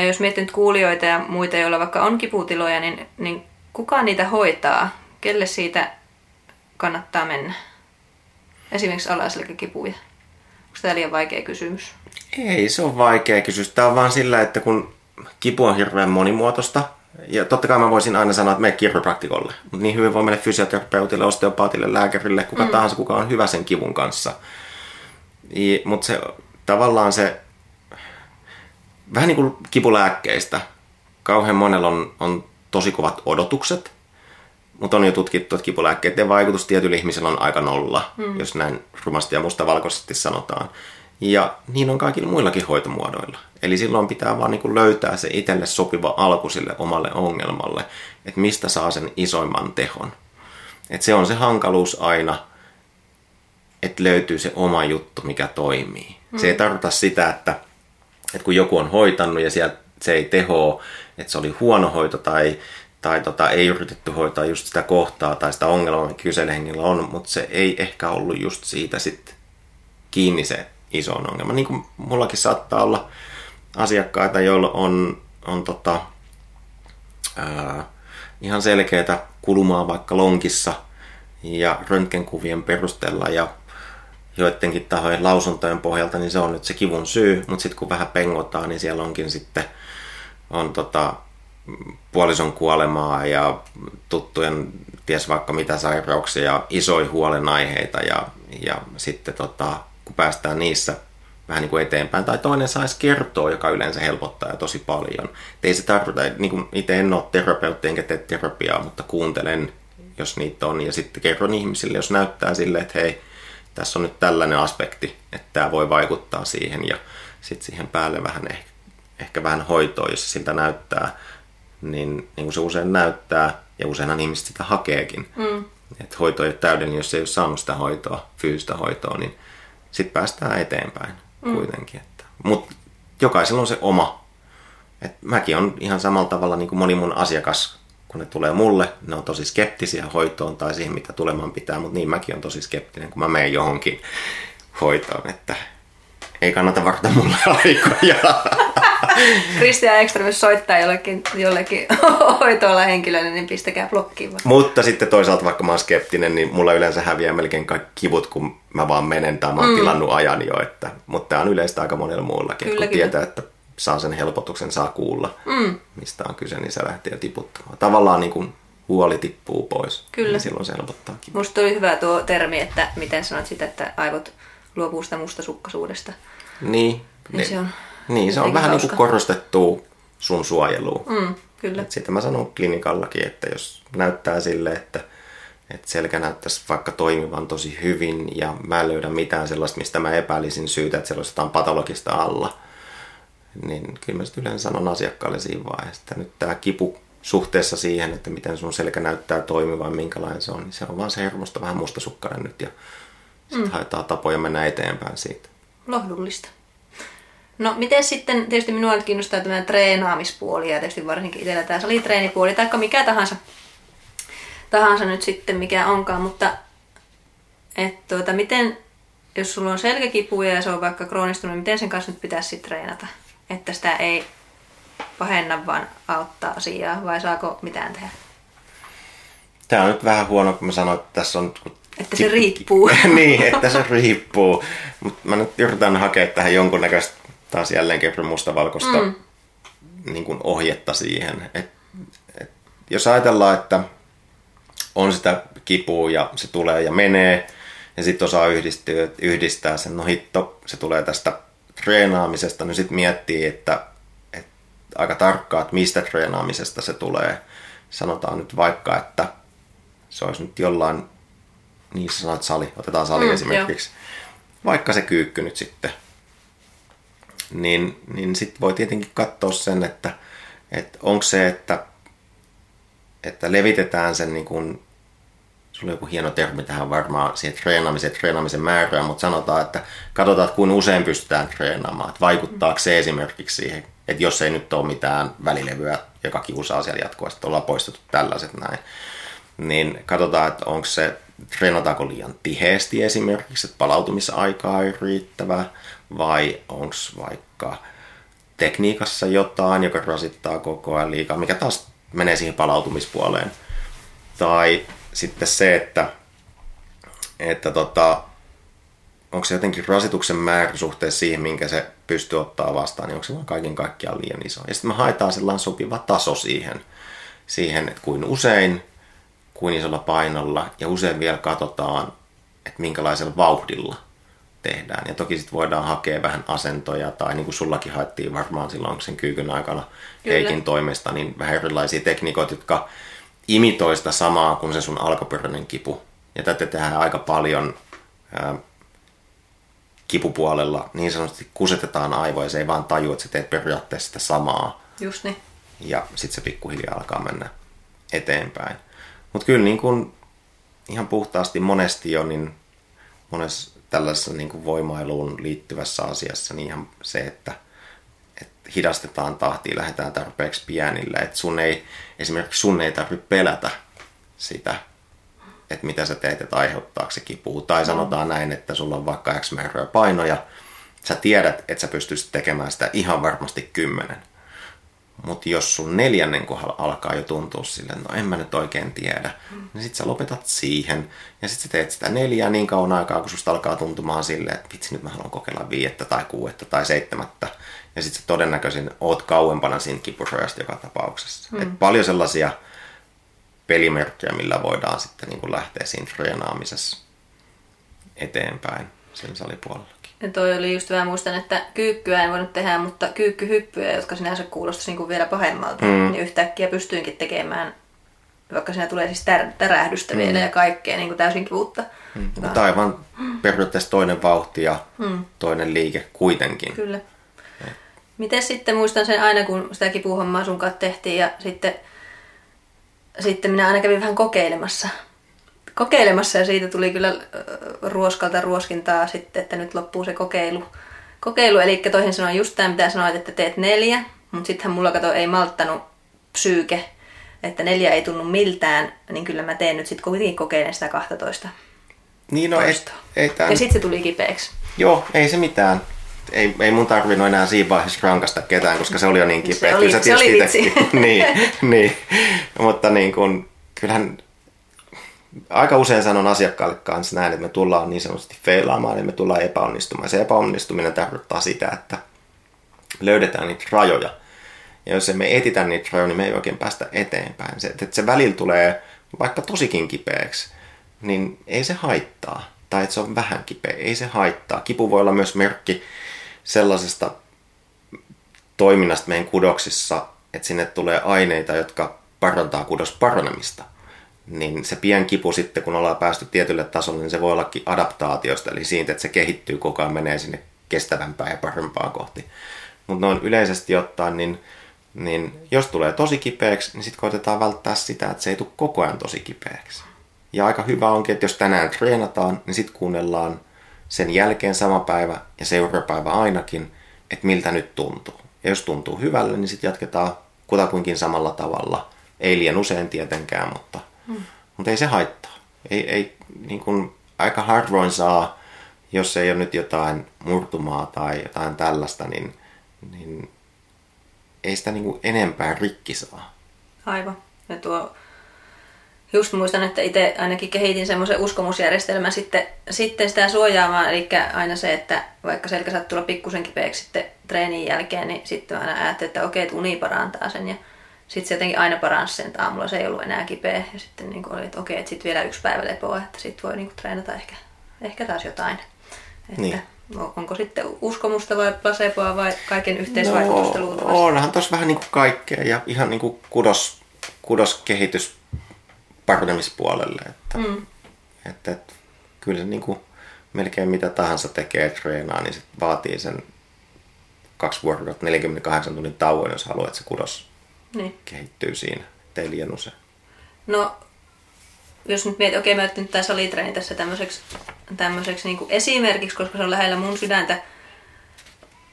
jos miettii nyt kuulijoita ja muita, joilla vaikka on kiputiloja, niin, niin kuka niitä hoitaa? Kelle siitä kannattaa mennä? Esimerkiksi alaselkäkipuja? Onko tämä liian vaikea kysymys? Ei se on vaikea kysymys. Tämä on vaan sillä, että kun kipu on hirveän monimuotoista, ja totta kai mä voisin aina sanoa, että mene kiropraktikolle. Mutta niin hyvin voi mennä fysioterapeutille, osteopaatille, lääkärille, kuka mm. tahansa, kuka on hyvä sen kivun kanssa. Mutta se tavallaan se, vähän niin kuin kipulääkkeistä, kauhean monella on, on tosi kovat odotukset. Mutta on jo tutkittu, että kipulääkkeiden vaikutus tietyllä ihmisellä on aika nolla, mm. jos näin rumasti ja mustavalkoisesti sanotaan. Ja niin on kaikilla muillakin hoitomuodoilla. Eli silloin pitää vaan niin löytää se itselle sopiva alku sille omalle ongelmalle, että mistä saa sen isoimman tehon. Et se on se hankaluus aina, että löytyy se oma juttu, mikä toimii. Mm. Se ei tarkoita sitä, että, että kun joku on hoitanut ja sieltä se ei tehoa, että se oli huono hoito tai tai tota, ei yritetty hoitaa just sitä kohtaa tai sitä ongelmaa, mikä kyseinen hengillä on, mutta se ei ehkä ollut just siitä sitten kiinni se iso ongelma. Niin kuin mullakin saattaa olla asiakkaita, joilla on, on tota, ää, ihan selkeää kulumaa vaikka lonkissa ja röntgenkuvien perusteella ja joidenkin tahojen lausuntojen pohjalta, niin se on nyt se kivun syy, mutta sitten kun vähän pengotaan, niin siellä onkin sitten on tota, puolison kuolemaa ja tuttujen ties vaikka mitä sairauksia ja isoja huolenaiheita ja, ja sitten tota, kun päästään niissä vähän niin kuin eteenpäin, tai toinen saisi kertoa, joka yleensä helpottaa ja tosi paljon. Et ei se tarkoita, niin kuin itse en ole terapeutti enkä tee terapiaa, mutta kuuntelen, jos niitä on, ja sitten kerron ihmisille, jos näyttää sille, että hei, tässä on nyt tällainen aspekti, että tämä voi vaikuttaa siihen, ja sitten siihen päälle vähän ehkä, ehkä vähän hoitoa, jos siltä näyttää, niin, niin kuin se usein näyttää, ja useinhan ihmiset sitä hakeekin. Mm. Että hoito ei ole täydellinen, jos ei ole saanut sitä hoitoa, fyysistä hoitoa, niin sitten päästään eteenpäin mm. kuitenkin. Mutta jokaisella on se oma. Et mäkin on ihan samalla tavalla niin kuin moni mun asiakas, kun ne tulee mulle, ne on tosi skeptisiä hoitoon tai siihen, mitä tulemaan pitää, mutta niin mäkin on tosi skeptinen, kun mä menen johonkin hoitoon, että ei kannata varata mulle aikoja. Christian Ekström, soittaa jollekin, jollekin hoitoalla henkilölle, niin pistäkää blokkiin. Vaan. Mutta sitten toisaalta, vaikka mä oon skeptinen, niin mulla yleensä häviää melkein kaikki kivut, kun mä vaan menen tai mä oon mm. tilannut ajan jo. Että, mutta tämä on yleistä aika monella muullakin. Kyllä, kun kyllä. tietää, että saa sen helpotuksen, saa kuulla, mm. mistä on kyse, niin se lähtee tiputtamaan. Tavallaan niin kuin huoli tippuu pois. Kyllä. Niin silloin se helpottaa kivua. Musta oli hyvä tuo termi, että miten sanoit sitä, että aivot luopuu sitä mustasukkaisuudesta. Niin. niin se on niin, se on vähän niin kuin korostettu sun suojelua. Mm, kyllä. Sitten mä sanon klinikallakin, että jos näyttää sille, että, että selkä näyttäisi vaikka toimivan tosi hyvin ja mä en löydä mitään sellaista, mistä mä epäilisin syytä, että siellä olisi jotain patologista alla, niin kyllä mä sitten yleensä sanon asiakkaalle siinä vaiheessa, että nyt tämä kipu suhteessa siihen, että miten sun selkä näyttää toimivan, minkälainen se on, niin se on vaan se hermosta vähän mustasukkainen nyt ja sitten mm. haetaan tapoja mennä eteenpäin siitä. Lohdullista. No miten sitten, tietysti minua nyt kiinnostaa tämä treenaamispuoli ja tietysti varsinkin itsellä tämä salitreenipuoli, tai mikä tahansa, tahansa nyt sitten mikä onkaan, mutta et tuota, miten, jos sulla on selkäkipuja ja se on vaikka kroonistunut, niin miten sen kanssa nyt pitäisi sitten treenata? Että sitä ei pahenna, vaan auttaa asiaa, vai saako mitään tehdä? Tämä on nyt vähän huono, kun mä sanoin, että tässä on... Että se riippuu. niin, että se riippuu. Mutta mä nyt yritän hakea tähän jonkunnäköistä taas jälleen kerran mustavalkoista mm. niin kuin ohjetta siihen. Et, et, jos ajatellaan, että on sitä kipua ja se tulee ja menee, ja sitten osaa yhdistää, yhdistää sen, no hitto, se tulee tästä treenaamisesta, niin sitten miettii, että, että aika tarkkaan, että mistä treenaamisesta se tulee. Sanotaan nyt vaikka, että se olisi nyt jollain, niin sanot sali, otetaan sali mm, esimerkiksi, jo. vaikka se kyykky nyt sitten niin, niin sitten voi tietenkin katsoa sen, että, että onko se, että, että levitetään sen niin kuin, sulla on joku hieno termi tähän varmaan siihen treenaamiseen, treenaamisen määrään, mutta sanotaan, että katsotaan, että kuinka usein pystytään treenaamaan, että vaikuttaako se esimerkiksi siihen, että jos ei nyt ole mitään välilevyä, joka kiusaa siellä jatkuvasti, että ollaan poistettu tällaiset näin, niin katsotaan, että onko se, treenataanko liian tiheesti esimerkiksi, että palautumisaika ei riittävää, vai onko vaikka tekniikassa jotain, joka rasittaa koko ajan liikaa, mikä taas menee siihen palautumispuoleen. Tai sitten se, että, että tota, onko se jotenkin rasituksen määrä suhteessa siihen, minkä se pystyy ottaa vastaan, niin onko se vaan kaiken kaikkiaan liian iso. Ja sitten me haetaan sellainen sopiva taso siihen, siihen että kuin usein, kuin isolla painolla, ja usein vielä katsotaan, että minkälaisella vauhdilla – tehdään. Ja toki sitten voidaan hakea vähän asentoja, tai niin kuin sullakin haettiin varmaan silloin sen kyykyn aikana Kyllä. Heikin toimesta, niin vähän erilaisia tekniikoita, jotka imitoi sitä samaa kuin se sun alkuperäinen kipu. Ja tätä tehdään aika paljon ää, kipupuolella. Niin sanotusti kusetetaan aivoja, se ei vaan taju, että sä teet periaatteessa sitä samaa. Just niin. Ja sitten se pikkuhiljaa alkaa mennä eteenpäin. Mutta kyllä niin kun ihan puhtaasti monesti jo, niin monessa tällaisessa niin kuin voimailuun liittyvässä asiassa niin ihan se, että, että hidastetaan tahtia, lähdetään tarpeeksi pienillä. Että sun ei, esimerkiksi sun ei tarvitse pelätä sitä, että mitä sä teet, että aiheuttaako se kipua. Tai sanotaan näin, että sulla on vaikka X määrää painoja, sä tiedät, että sä pystyisit tekemään sitä ihan varmasti kymmenen. Mutta jos sun neljännen kohdalla alkaa jo tuntua silleen, no en mä nyt oikein tiedä, mm. niin sit sä lopetat siihen. Ja sit sä teet sitä neljää niin kauan aikaa, kun susta alkaa tuntumaan silleen, että vitsi nyt mä haluan kokeilla viiettä tai kuuetta tai seitsemättä. Ja sit sä todennäköisin oot kauempana siinä kipurojasta joka tapauksessa. Mm. Et paljon sellaisia pelimerkkejä, millä voidaan sitten niin lähteä siinä treenaamisessa eteenpäin sen salipuolella. Ja toi oli just vähän, muistan, että kyykkyä en voinut tehdä, mutta kyykkyhyppyjä, jotka sinänsä kuulostaisi niin vielä pahemmalta, mm. niin yhtäkkiä pystyinkin tekemään, vaikka siinä tulee siis tär- tärähdystä mm. vielä ja kaikkea niin kuin täysin kivuutta. Mm. Mutta aivan periaatteessa toinen vauhti ja mm. toinen liike kuitenkin. Kyllä. Miten sitten muistan sen aina, kun sitä kipuhommaa sun kanssa tehtiin ja sitten, sitten minä aina kävin vähän kokeilemassa kokeilemassa ja siitä tuli kyllä ruoskalta ruoskintaa sitten, että nyt loppuu se kokeilu. kokeilu eli toisin sanoen just tämä, mitä sanoit, että teet neljä, mutta sittenhän mulla kato ei malttanut psyyke, että neljä ei tunnu miltään, niin kyllä mä teen nyt sitten kuitenkin kokeilen sitä 12 Niin no ei, ei tämän... Ja sitten se tuli kipeäksi. Joo, ei se mitään. Ei, ei mun tarvinnut enää siinä vaiheessa rankasta ketään, koska se oli jo niin kipeä. Se oli, se oli niin, niin, mutta niin kun, kyllähän aika usein sanon asiakkaalle kanssa näin, että me tullaan niin sanotusti feilaamaan, niin me tullaan epäonnistumaan. Se epäonnistuminen tarkoittaa sitä, että löydetään niitä rajoja. Ja jos emme etitä niitä rajoja, niin me ei oikein päästä eteenpäin. Se, että se välillä tulee vaikka tosikin kipeäksi, niin ei se haittaa. Tai että se on vähän kipeä, ei se haittaa. Kipu voi olla myös merkki sellaisesta toiminnasta meidän kudoksissa, että sinne tulee aineita, jotka parantaa kudos paranemista niin se pien kipu sitten, kun ollaan päästy tietylle tasolle, niin se voi ollakin adaptaatiosta, eli siitä, että se kehittyy koko ajan, menee sinne kestävämpään ja parempaan kohti. Mutta noin yleisesti ottaen, niin Niin jos tulee tosi kipeäksi, niin sitten koitetaan välttää sitä, että se ei tule koko ajan tosi kipeäksi. Ja aika hyvä onkin, että jos tänään treenataan, niin sitten kuunnellaan sen jälkeen sama päivä ja seuraava päivä ainakin, että miltä nyt tuntuu. Ja jos tuntuu hyvälle, niin sitten jatketaan kutakuinkin samalla tavalla. Ei liian usein tietenkään, mutta, mutta ei se haittaa. Ei, ei, niin kuin, aika harvoin saa, jos ei ole nyt jotain murtumaa tai jotain tällaista, niin, niin ei sitä niin enempää rikki saa. Aivan. Ja tuo just muistan, että itse ainakin kehitin semmoisen uskomusjärjestelmän sitten, sitten sitä suojaamaan, eli aina se, että vaikka selkä saattaa tulla pikkusen kipeäksi sitten treenin jälkeen, niin sitten aina ajattelin, että okei, että uni parantaa sen ja sitten se jotenkin aina paransi sen, että aamulla se ei ollut enää kipeä ja sitten niin oli, että okei, että sitten vielä yksi päivä lepoa, että sitten voi niin kuin treenata ehkä, ehkä taas jotain. Että niin. Onko sitten uskomusta vai placeboa vai kaiken yhteisvaikutusta no, luultavasti? Onhan tuossa vähän niin kuin kaikkea ja ihan niin kuin kudos, kudoskehitys paranemispuolelle. Että, mm. että, että kyllä se niin kuin melkein mitä tahansa tekee treenaa, niin se vaatii sen kaksi vuorokautta 48 tunnin tauon, jos haluaa, että se kudos niin. kehittyy siinä, liian usein. No, jos nyt mietit, okei, okay, mä nyt tämä salitreeni tässä tämmöiseksi, tämmöiseksi niin esimerkiksi, koska se on lähellä mun sydäntä,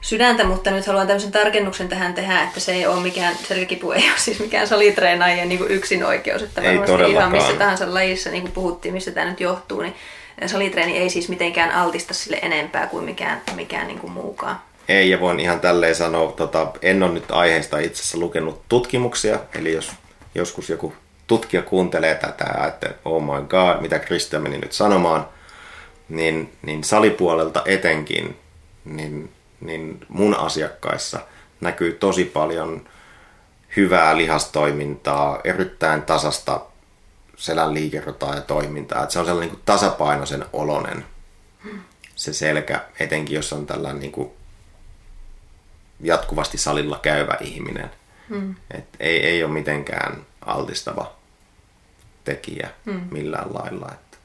sydäntä, mutta nyt haluan tämmöisen tarkennuksen tähän tehdä, että se ei ole mikään, selkäkipu ei ole siis mikään salitreenaajien niin yksin oikeus, että ei ihan missä tahansa lajissa, niin kuin puhuttiin, mistä tämä nyt johtuu, niin salitreeni ei siis mitenkään altista sille enempää kuin mikään, mikään niin kuin muukaan. Ei, ja voin ihan tälleen sanoa, tota, en ole nyt aiheesta itse asiassa lukenut tutkimuksia, eli jos joskus joku tutkija kuuntelee tätä että oh my god, mitä Kristian meni nyt sanomaan, niin, niin salipuolelta etenkin, niin niin mun asiakkaissa näkyy tosi paljon hyvää lihastoimintaa, erittäin tasasta selän liikerotaa ja toimintaa. Että se on sellainen niin tasapainoisen olonen se selkä, etenkin jos on tällainen niin kuin jatkuvasti salilla käyvä ihminen. Mm. Et ei, ei ole mitenkään altistava tekijä mm. millään lailla. Että.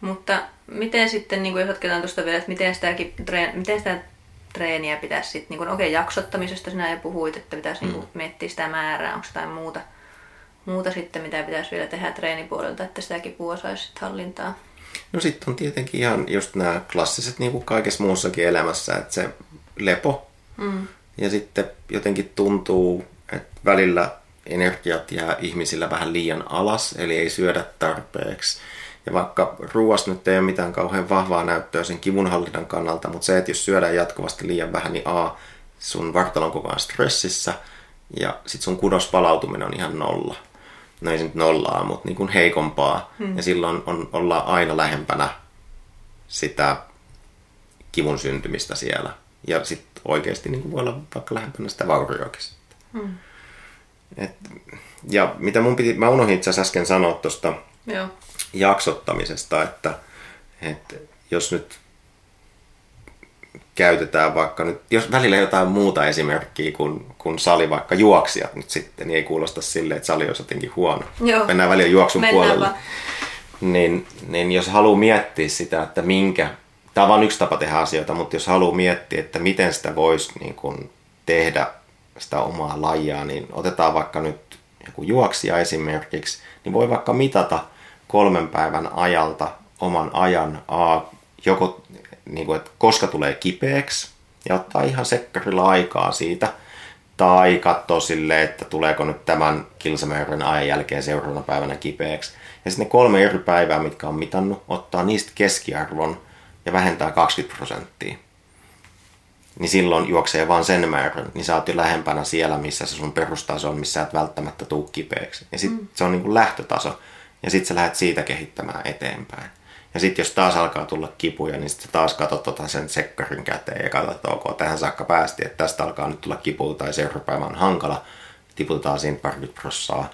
Mutta miten sitten, niin kuin jos jatketaan tuosta vielä, että miten, sitäkin, miten sitä treeniä pitäisi sitten, niin okei okay, jaksottamisesta sinä jo puhuit, että pitäisi mm. niin miettiä sitä määrää, onko jotain muuta, muuta sitten, mitä pitäisi vielä tehdä treenipuolelta, että sitä kipua saisi sitten hallintaa. No sitten on tietenkin ihan just nämä klassiset niin kuin kaikessa muussakin elämässä, että se lepo mm. ja sitten jotenkin tuntuu, että välillä energiat jää ihmisillä vähän liian alas, eli ei syödä tarpeeksi. Ja vaikka ruoasta nyt ei ole mitään kauhean vahvaa näyttöä sen kivunhallinnan kannalta, mutta se, että jos syödään jatkuvasti liian vähän, niin A, sun vartalon koko ajan stressissä ja sit sun kudospalautuminen on ihan nolla. No ei se nyt nollaa, mutta niin kuin heikompaa. Hmm. Ja silloin on, ollaan aina lähempänä sitä kivun syntymistä siellä. Ja sitten oikeasti niin kuin voi olla vaikka lähempänä sitä vaurioakin Hmm. Et, ja mitä mun piti, mä unohdin itse asiassa äsken sanoa tuosta jaksottamisesta, että, että jos nyt käytetään vaikka nyt, jos välillä jotain muuta esimerkkiä kuin, kuin sali, vaikka juoksijat nyt sitten, niin ei kuulosta sille, että sali olisi jotenkin huono. Joo. Mennään välillä juoksun Mennään puolelle. Niin, niin jos haluaa miettiä sitä, että minkä, tämä on vain yksi tapa tehdä asioita, mutta jos haluaa miettiä, että miten sitä voisi niin kuin tehdä sitä omaa lajia, niin otetaan vaikka nyt joku juoksija esimerkiksi, niin voi vaikka mitata kolmen päivän ajalta oman ajan A, joko niin kuin, että koska tulee kipeäksi ja ottaa ihan sekkarilla aikaa siitä, tai katsoa sille, että tuleeko nyt tämän kilsamäärän ajan jälkeen seuraavana päivänä kipeäksi. Ja sitten ne kolme eri päivää, mitkä on mitannut, ottaa niistä keskiarvon ja vähentää 20 prosenttia. Niin silloin juoksee vaan sen määrän, niin sä oot jo lähempänä siellä, missä se sun perustaso on, missä et välttämättä tuu kipeäksi. Ja sitten mm. se on niin kuin lähtötaso. Ja sitten sä lähdet siitä kehittämään eteenpäin. Ja sitten jos taas alkaa tulla kipuja, niin sitten taas katsot tota sen sekkarin käteen ja katsot, että ok, tähän saakka päästi, että tästä alkaa nyt tulla kipuja tai seuraava päivä on hankala. Tiputetaan siinä parikymmentä prossaa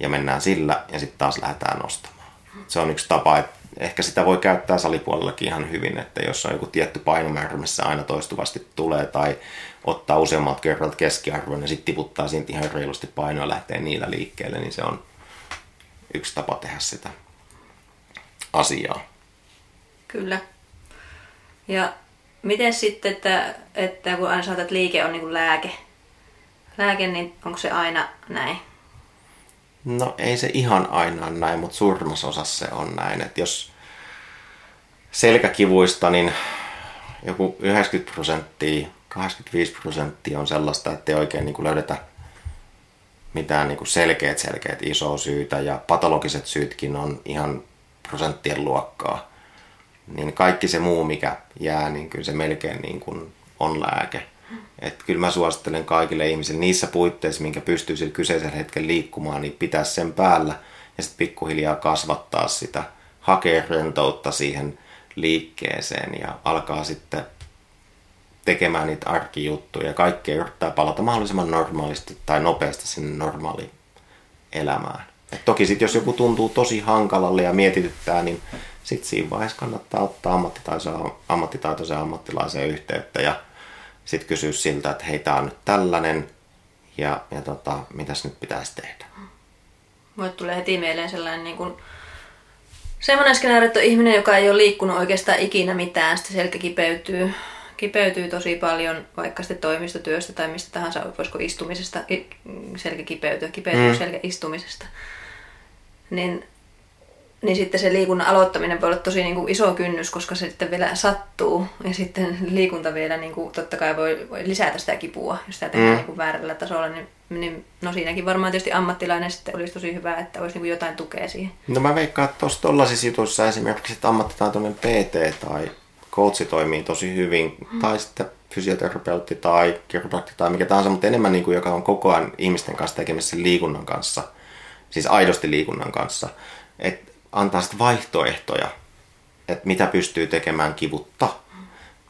ja mennään sillä ja sitten taas lähdetään nostamaan. Se on yksi tapa, että ehkä sitä voi käyttää salipuolellakin ihan hyvin, että jos on joku tietty painomäärä, missä aina toistuvasti tulee tai ottaa useammat kerrat keskiarvon ja sitten tiputtaa siitä ihan reilusti painoa ja lähtee niillä liikkeelle, niin se on yksi tapa tehdä sitä asiaa. Kyllä. Ja miten sitten, että, että kun aina että liike on niin kuin lääke, lääke, niin onko se aina näin? No ei se ihan aina näin, mutta suurimmassa osassa se on näin. Että jos selkäkivuista, niin joku 90 prosenttia, 85 prosenttia on sellaista, että ei oikein niin kuin löydetä mitään niin kuin selkeät, selkeät isoa syytä ja patologiset syytkin on ihan prosenttien luokkaa. Niin kaikki se muu, mikä jää, niin kyllä se melkein niin kuin on lääke. Että kyllä mä suosittelen kaikille ihmisille niissä puitteissa, minkä pystyy sillä kyseisellä hetkellä liikkumaan, niin pitää sen päällä ja sitten pikkuhiljaa kasvattaa sitä, hakea rentoutta siihen liikkeeseen ja alkaa sitten tekemään niitä arkijuttuja. Kaikkea yrittää palata mahdollisimman normaalisti tai nopeasti sinne normaaliin elämään. Et toki sitten jos joku tuntuu tosi hankalalle ja mietityttää, niin sitten siinä vaiheessa kannattaa ottaa ammattitaitoisen ammattilaisen yhteyttä ja sitten kysyä siltä, että hei, tämä on nyt tällainen ja, ja tota, mitäs nyt pitäisi tehdä. Mulle tulee heti mieleen sellainen niin kuin, semmoinen skenaario, että on ihminen, joka ei ole liikkunut oikeastaan ikinä mitään, sitten selkä kipeytyy, kipeytyy tosi paljon, vaikka sitten toimistotyöstä tai mistä tahansa, voisiko istumisesta selkä kipeytyä, kipeytyy mm. selkä istumisesta. Niin niin sitten se liikunnan aloittaminen voi olla tosi niin kuin iso kynnys, koska se sitten vielä sattuu. Ja sitten liikunta vielä niin kuin, totta kai voi, voi lisätä sitä kipua, jos sitä tehdään mm. niin kuin väärällä tasolla. Niin, niin, no siinäkin varmaan tietysti ammattilainen sitten olisi tosi hyvä, että olisi niin kuin jotain tukea siihen. No mä veikkaan, että tuossa tuollaisissa jutuissa esimerkiksi että ammattitaitoinen PT tai coachi toimii tosi hyvin, mm. tai sitten fysioterapeutti tai kiroprakti tai mikä tahansa, mutta enemmän niin kuin, joka on koko ajan ihmisten kanssa tekemisissä liikunnan kanssa, siis aidosti liikunnan kanssa. Et antaa sitten vaihtoehtoja, että mitä pystyy tekemään kivutta.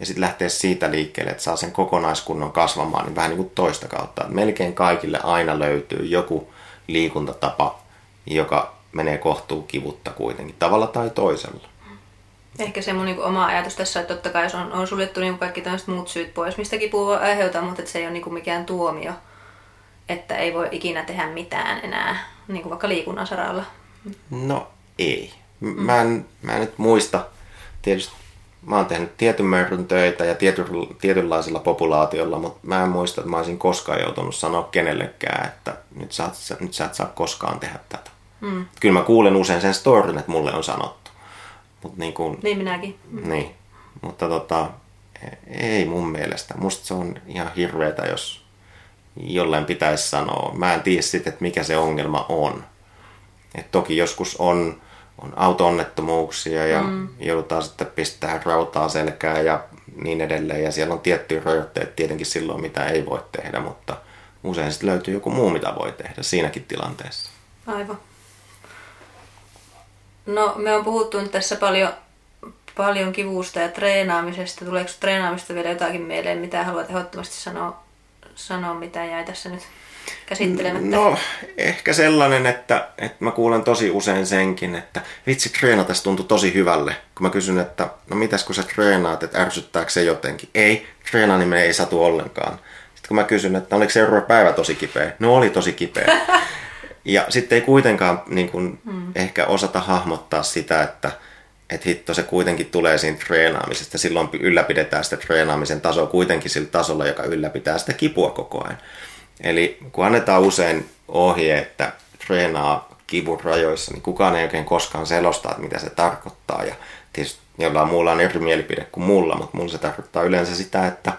Ja sitten lähteä siitä liikkeelle, että saa sen kokonaiskunnon kasvamaan niin vähän niin kuin toista kautta. Että melkein kaikille aina löytyy joku liikuntatapa, joka menee kohtuu kivutta kuitenkin, tavalla tai toisella. Ehkä se mun niin oma ajatus tässä, että totta kai on, on suljettu niin kaikki tämmöiset muut syyt pois, mistä kipu voi aiheuttaa, mutta se ei ole niin mikään tuomio, että ei voi ikinä tehdä mitään enää, niin kuin vaikka liikunnan saralla. No ei. Mä, en, mä en nyt muista. Tietysti mä oon tehnyt tietyn määrän töitä ja tiety, tietynlaisilla populaatiolla, mutta mä en muista, että mä olisin koskaan joutunut sanoa kenellekään, että nyt sä, nyt sä et saa koskaan tehdä tätä. Mm. Kyllä mä kuulen usein sen storin, että mulle on sanottu. Mut niin, kun, niin minäkin. Mm. Niin, mutta tota, ei mun mielestä. Musta se on ihan hirveetä, jos jollain pitäisi sanoa. Mä en tiedä sitten, että mikä se ongelma on. Et toki joskus on on auto-onnettomuuksia ja mm. joudutaan sitten pistämään rautaa selkään ja niin edelleen. Ja siellä on tiettyjä rajoitteet tietenkin silloin, mitä ei voi tehdä, mutta usein sitten löytyy joku muu, mitä voi tehdä siinäkin tilanteessa. Aivan. No, me on puhuttu nyt tässä paljon, paljon kivusta ja treenaamisesta. Tuleeko treenaamista vielä jotakin mieleen, mitä haluat ehdottomasti sanoa, sanoa mitä jäi tässä nyt käsittelemättä? No, ehkä sellainen, että, että mä kuulen tosi usein senkin, että vitsi treenata tuntuu tosi hyvälle. Kun mä kysyn, että no mitäs kun sä treenaat, että ärsyttääkö se jotenkin? Ei, treenaaminen ei satu ollenkaan. Sitten kun mä kysyn, että oliko seuraava päivä tosi kipeä? No oli tosi kipeä. ja sitten ei kuitenkaan niin kun, hmm. ehkä osata hahmottaa sitä, että että hitto se kuitenkin tulee siinä treenaamisesta. Silloin ylläpidetään sitä treenaamisen tasoa kuitenkin sillä tasolla, joka ylläpitää sitä kipua koko ajan. Eli kun annetaan usein ohje, että treenaa kivun rajoissa, niin kukaan ei oikein koskaan selosta, että mitä se tarkoittaa. Ja tietysti jollain muulla on eri mielipide kuin mulla, mutta mulla se tarkoittaa yleensä sitä, että,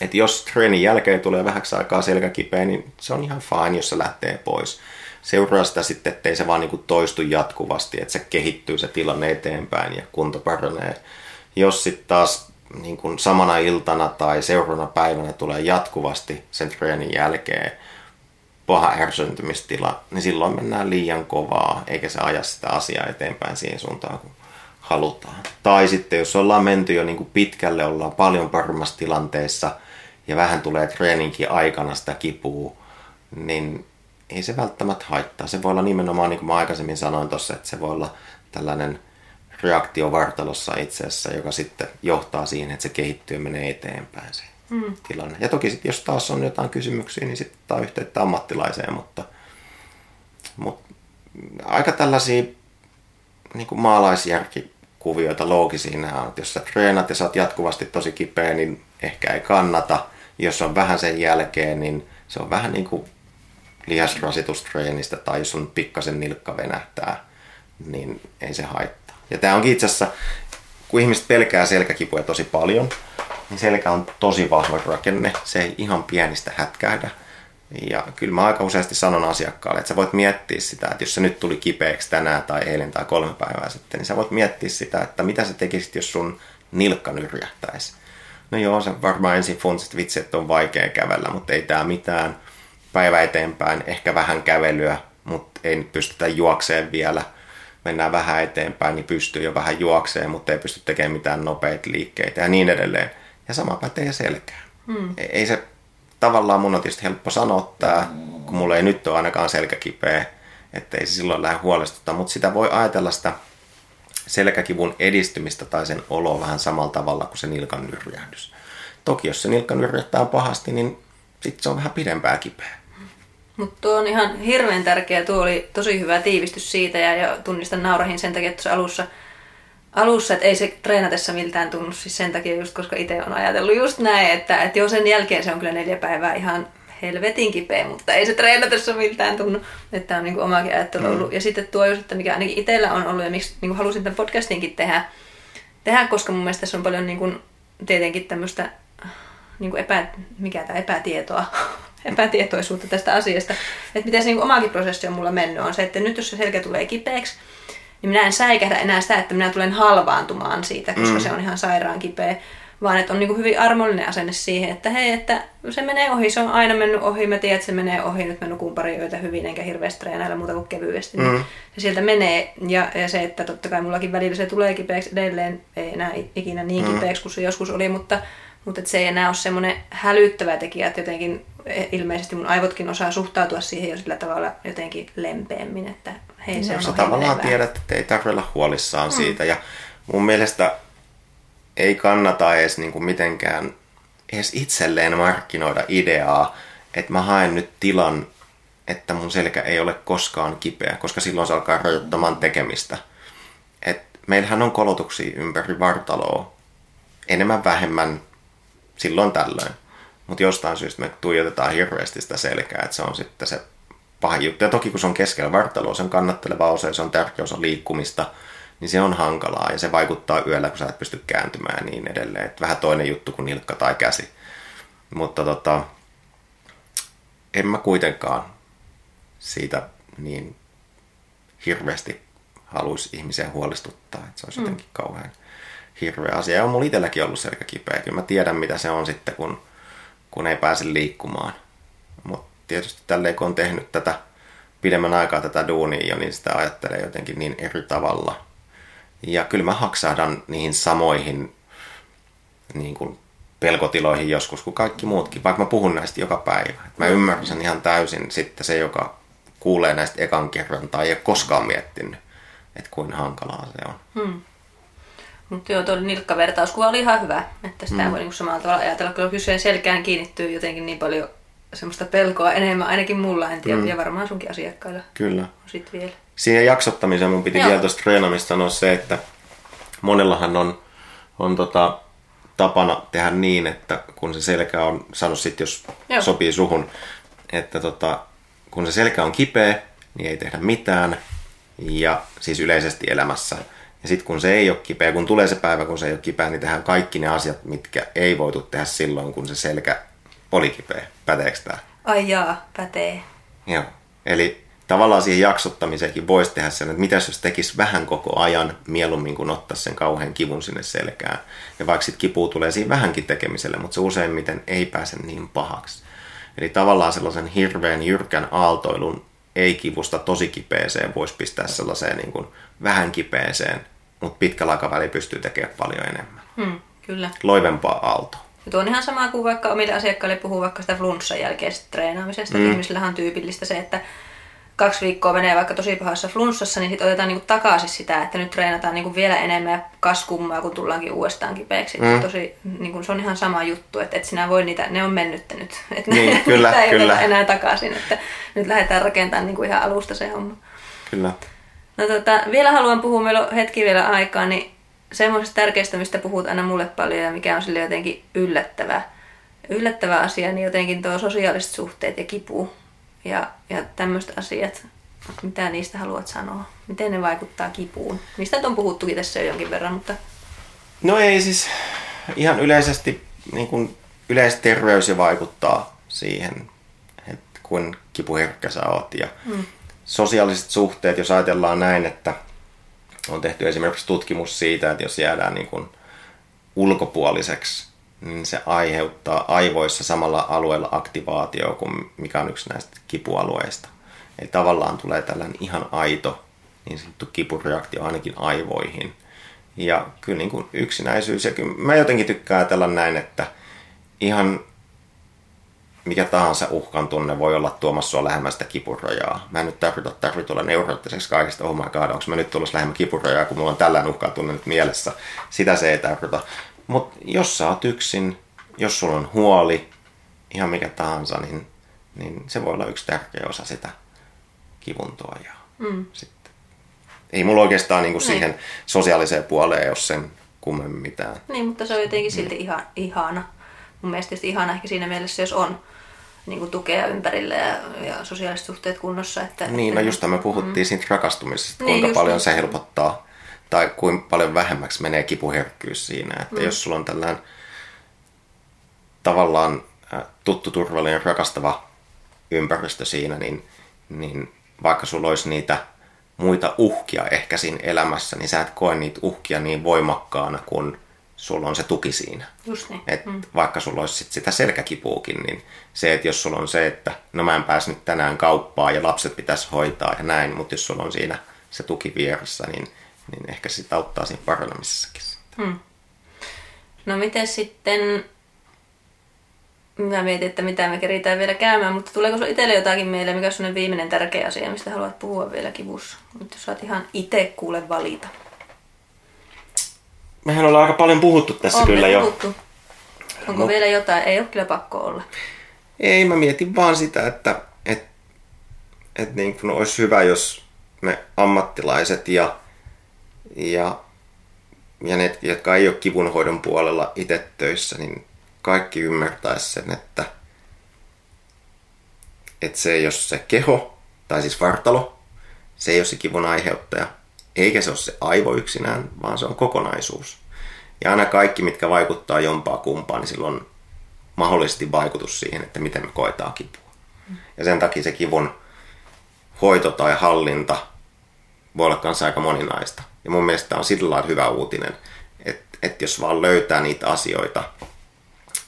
että jos treenin jälkeen tulee vähäksi aikaa selkäkipeä, niin se on ihan fine, jos se lähtee pois. Seuraa sitä sitten, ettei se vaan niin kuin toistu jatkuvasti, että se kehittyy se tilanne eteenpäin ja kunto paranee. Jos sitten taas niin kuin samana iltana tai seuraavana päivänä tulee jatkuvasti sen treenin jälkeen paha ärsyntymistila, niin silloin mennään liian kovaa, eikä se aja sitä asiaa eteenpäin siihen suuntaan, kun halutaan. Tai sitten jos ollaan menty jo niin kuin pitkälle, ollaan paljon paremmassa tilanteessa ja vähän tulee treeninkin aikana sitä kipua, niin ei se välttämättä haittaa. Se voi olla nimenomaan, niin kuin mä aikaisemmin sanoin tuossa, että se voi olla tällainen – reaktio vartalossa itseessä, joka sitten johtaa siihen, että se kehittyy ja menee eteenpäin se mm. tilanne. Ja toki sitten, jos taas on jotain kysymyksiä, niin sitten ottaa yhteyttä ammattilaiseen, mutta, mutta aika tällaisia niin kuin maalaisjärkikuvioita loogisia nämä on. Että jos sä treenat ja sä oot jatkuvasti tosi kipeä, niin ehkä ei kannata. Jos on vähän sen jälkeen, niin Se on vähän niin kuin lihasrasitustreenistä tai jos on pikkasen nilkka venähtää, niin ei se haittaa. Ja tämä onkin itse asiassa, kun ihmiset pelkää selkäkipuja tosi paljon, niin selkä on tosi vahva rakenne. Se ei ihan pienistä hätkähdä. Ja kyllä mä aika useasti sanon asiakkaalle, että sä voit miettiä sitä, että jos se nyt tuli kipeäksi tänään tai eilen tai kolme päivää sitten, niin sä voit miettiä sitä, että mitä sä tekisit, jos sun nilkka nyrjähtäisi. No joo, se varmaan ensin funtsit vitsi, että on vaikea kävellä, mutta ei tää mitään. Päivä eteenpäin, ehkä vähän kävelyä, mutta ei nyt pystytä juokseen vielä. Mennään vähän eteenpäin, niin pystyy jo vähän juokseen, mutta ei pysty tekemään mitään nopeita liikkeitä ja niin edelleen. Ja sama pätee selkään. Hmm. Ei se tavallaan mun on tietysti helppo sanoa tämä, kun mulla ei nyt ole ainakaan selkä kipeä, että ei se silloin lähde huolestuttaa, mutta sitä voi ajatella sitä selkäkivun edistymistä tai sen olo vähän samalla tavalla kuin se nilkan nyrjähdys. Toki jos se nilkan nyrjähtää pahasti, niin sitten se on vähän pidempää kipeä. Mutta tuo on ihan hirveän tärkeä. Tuo oli tosi hyvä tiivistys siitä ja, ja tunnistan naurahin sen takia, että alussa, alussa, että ei se treenatessa miltään tunnu siis sen takia just, koska itse on ajatellut just näin, että, että jo sen jälkeen se on kyllä neljä päivää ihan helvetin kipeä, mutta ei se treenatessa miltään tunnu. Että on niin kuin omakin ajattelu ollut. Mm. Ja sitten tuo just, että mikä ainakin itsellä on ollut ja miksi niin kuin halusin tämän podcastinkin tehdä, tehdä, koska mun mielestä tässä on paljon niin kuin, tietenkin tämmöistä niin kuin epä, mikä tämä epätietoa, epätietoisuutta tästä asiasta. Että miten se niin omakin prosessi on mulla mennyt on se, että nyt jos se selkä tulee kipeäksi, niin minä en säikähdä enää sitä, että minä tulen halvaantumaan siitä, koska mm. se on ihan sairaan kipeä vaan että on niin hyvin armollinen asenne siihen, että hei, että se menee ohi, se on aina mennyt ohi, mä tiedän, että se menee ohi, nyt mä nukun pari yötä hyvin, enkä hirveästi treenailla muuta kuin kevyesti. Niin mm. se sieltä menee, ja, ja se, että totta kai mullakin välillä se tulee kipeäksi edelleen, ei enää ikinä niin mm. kipeäksi kuin se joskus oli, mutta, mutta se ei enää ole semmoinen hälyttävä tekijä, että jotenkin e, ilmeisesti mun aivotkin osaa suhtautua siihen jo sillä tavalla jotenkin lempeämmin, että hei se on Sä tavallaan tiedät, että ei tarvitse olla huolissaan mm. siitä, ja mun mielestä ei kannata edes niin kuin mitenkään edes itselleen markkinoida ideaa, että mä haen nyt tilan, että mun selkä ei ole koskaan kipeä, koska silloin se alkaa rajoittamaan tekemistä. Et meillähän on kolotuksia ympäri vartaloa, enemmän vähemmän silloin tällöin. Mutta jostain syystä me tuijotetaan hirveästi sitä selkää, että se on sitten se pahin juttu. Ja toki kun se on keskellä vartaloa, se on kannatteleva osa se on tärkeä osa liikkumista – niin se on hankalaa ja se vaikuttaa yöllä, kun sä et pysty kääntymään ja niin edelleen. Et vähän toinen juttu kuin nilkka tai käsi. Mutta tota, en mä kuitenkaan siitä niin hirveästi haluaisi ihmisiä huolestuttaa, että se olisi mm. jotenkin kauhean hirveä asia. Ja on mulla itselläkin ollut selkä kipeä. Kyllä mä tiedän, mitä se on sitten, kun, kun ei pääse liikkumaan. Mutta tietysti tälleen, kun on tehnyt tätä pidemmän aikaa tätä duunia jo, niin sitä ajattelee jotenkin niin eri tavalla – ja kyllä mä haksahdan niihin samoihin niin kuin pelkotiloihin joskus kuin kaikki muutkin, vaikka mä puhun näistä joka päivä. Mä ymmärrän sen ihan täysin sitten se, joka kuulee näistä ekan kerran tai ei ole koskaan miettinyt, että kuin hankalaa se on. Hmm. Mutta joo, tuo nilkkavertauskuva oli ihan hyvä, että sitä hmm. voi niinku samalla tavalla ajatella, kun kysyjen selkään kiinnittyy jotenkin niin paljon semmoista pelkoa enemmän, ainakin mulla, en tiedä, hmm. ja varmaan sunkin asiakkailla Kyllä. Sitten vielä siihen jaksottamiseen mun piti Joo. vielä tuosta treenamista sanoa se, että monellahan on, on tota, tapana tehdä niin, että kun se selkä on, sano sitten jos Joo. sopii suhun, että tota, kun se selkä on kipeä, niin ei tehdä mitään, ja siis yleisesti elämässä. Ja sitten kun se ei ole kipeä, kun tulee se päivä, kun se ei ole kipeä, niin tehdään kaikki ne asiat, mitkä ei voitu tehdä silloin, kun se selkä oli kipeä. Päteekö tämä? Ai jaa, pätee. Joo. Eli tavallaan siihen jaksottamiseenkin voisi tehdä sen, että mitä jos tekisi vähän koko ajan mieluummin kuin ottaa sen kauhean kivun sinne selkään. Ja vaikka sitten kipu tulee siinä vähänkin tekemiselle, mutta se useimmiten ei pääse niin pahaksi. Eli tavallaan sellaisen hirveän jyrkän aaltoilun ei-kivusta tosi kipeeseen voisi pistää sellaiseen niin kuin vähän kipeeseen, mutta pitkällä aikavälillä pystyy tekemään paljon enemmän. Hmm, kyllä. Loivempaa aaltoa. Ja tuo on ihan sama kuin vaikka omille asiakkaille puhuu vaikka sitä flunssan jälkeisestä treenaamisesta. Mm. Ihmisillähän on tyypillistä se, että kaksi viikkoa menee vaikka tosi pahassa flunssassa, niin sitten otetaan niinku takaisin sitä, että nyt treenataan niinku vielä enemmän ja kaskummaa, kun tullaankin uudestaan kipeäksi. Mm. Tosi, niinku, se on ihan sama juttu, että et sinä voi niitä, ne on mennyt nyt. Että niin, ne, kyllä, ei kyllä. enää takaisin, että nyt lähdetään rakentamaan niinku ihan alusta se homma. Kyllä. No tota, vielä haluan puhua, meillä on hetki vielä aikaa, niin semmoisesta tärkeästä, mistä puhut aina mulle paljon ja mikä on sille jotenkin yllättävää, yllättävä asia, niin jotenkin tuo sosiaaliset suhteet ja kipu ja, ja tämmöiset asiat, mitä niistä haluat sanoa? Miten ne vaikuttaa kipuun? Niistä on puhuttukin tässä jo jonkin verran, mutta... No ei siis ihan yleisesti niin kuin yleisterveys vaikuttaa siihen, että kuin kipuherkkä sä oot. Ja mm. Sosiaaliset suhteet, jos ajatellaan näin, että on tehty esimerkiksi tutkimus siitä, että jos jäädään niin kuin ulkopuoliseksi, niin se aiheuttaa aivoissa samalla alueella aktivaatio kuin mikä on yksi näistä kipualueista. Eli tavallaan tulee tällainen ihan aito niin sanottu kipureaktio ainakin aivoihin. Ja kyllä niin kuin yksinäisyys, ja kyllä mä jotenkin tykkään ajatella näin, että ihan mikä tahansa uhkan tunne voi olla tuomassa sua lähemmäs sitä kipurajaa. Mä en nyt tarvita, tarvita olla neuroottiseksi kaikista, oh my god, onko mä nyt tulossa lähemmä kipurajaa, kun mulla on tällainen uhkan tunne nyt mielessä. Sitä se ei tarvita. Mutta jos sä oot yksin, jos sulla on huoli, ihan mikä tahansa, niin, niin se voi olla yksi tärkeä osa sitä kivun tuojaa. Mm. Sitten. Ei mulla oikeastaan niinku niin. siihen sosiaaliseen puoleen jos sen kummemmin mitään. Niin, mutta se on jotenkin silti mm. ihan, ihana. Mun mielestä ihana ehkä siinä mielessä, jos on niin kuin tukea ympärillä ja, ja sosiaaliset suhteet kunnossa. Että, niin, no että, no just me puhuttiin mm. siitä rakastumisesta, niin, kuinka paljon niin. se helpottaa tai kuinka paljon vähemmäksi menee kipuherkkyys siinä. Että mm. jos sulla on tällainen tavallaan tuttu, turvallinen, rakastava ympäristö siinä, niin, niin vaikka sulla olisi niitä muita uhkia ehkä siinä elämässä, niin sä et koe niitä uhkia niin voimakkaana, kun sulla on se tuki siinä. Just niin. Et mm. Vaikka sulla olisi sit sitä selkäkipuukin, niin se, että jos sulla on se, että no mä en pääse nyt tänään kauppaan ja lapset pitäisi hoitaa ja näin, mutta jos sulla on siinä se tuki vieressä, niin, niin ehkä se auttaa siinä paranemisessakin. Mm. No miten sitten Mä mietin, että mitä me keritään vielä käymään, mutta tuleeko sinulla itselle jotakin mieleen, mikä on viimeinen tärkeä asia, mistä haluat puhua vielä kivussa? Nyt jos saat ihan itse kuule valita. Mehän ollaan aika paljon puhuttu tässä on kyllä puhuttu. jo. Onko no. vielä jotain? Ei ole kyllä pakko olla. Ei, mä mietin vaan sitä, että et, et niin kuin olisi hyvä, jos me ammattilaiset ja, ja, ja ne, jotka ei ole kivunhoidon puolella itse töissä, niin kaikki ymmärtäisi sen, että, että se ei ole se keho, tai siis vartalo, se ei ole se kivun aiheuttaja, eikä se ole se aivo yksinään, vaan se on kokonaisuus. Ja aina kaikki, mitkä vaikuttaa jompaa kumpaan, niin silloin on mahdollisesti vaikutus siihen, että miten me koetaan kipua. Ja sen takia se kivun hoito tai hallinta voi olla kanssa aika moninaista. Ja mun mielestä on sillä lailla hyvä uutinen, että, että jos vaan löytää niitä asioita,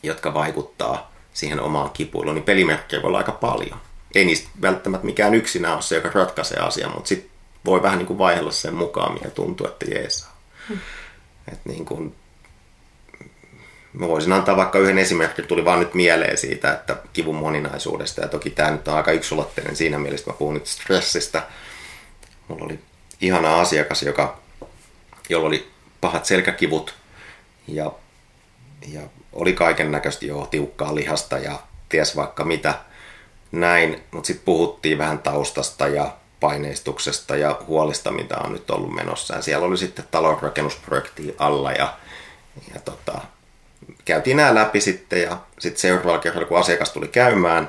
jotka vaikuttaa siihen omaan kipuiluun, niin pelimerkkejä voi olla aika paljon. Ei niistä välttämättä mikään yksinään ole se, joka ratkaisee asian, mutta sitten voi vähän niin kuin vaihella sen mukaan, mikä tuntuu, että jeesaa. Hmm. Et niin kuin, mä voisin antaa vaikka yhden esimerkin, tuli vaan nyt mieleen siitä, että kivun moninaisuudesta, ja toki tämä nyt on aika yksulotteinen siinä mielessä, mä puhun nyt stressistä. Mulla oli ihana asiakas, joka, jolla oli pahat selkäkivut, ja, ja oli kaiken näköistä jo tiukkaa lihasta ja ties vaikka mitä näin, mutta sitten puhuttiin vähän taustasta ja paineistuksesta ja huolista, mitä on nyt ollut menossa. Ja siellä oli sitten talonrakennusprojekti alla ja, ja tota, käytiin nämä läpi sitten ja sitten seuraavalla kerralla, kun asiakas tuli käymään,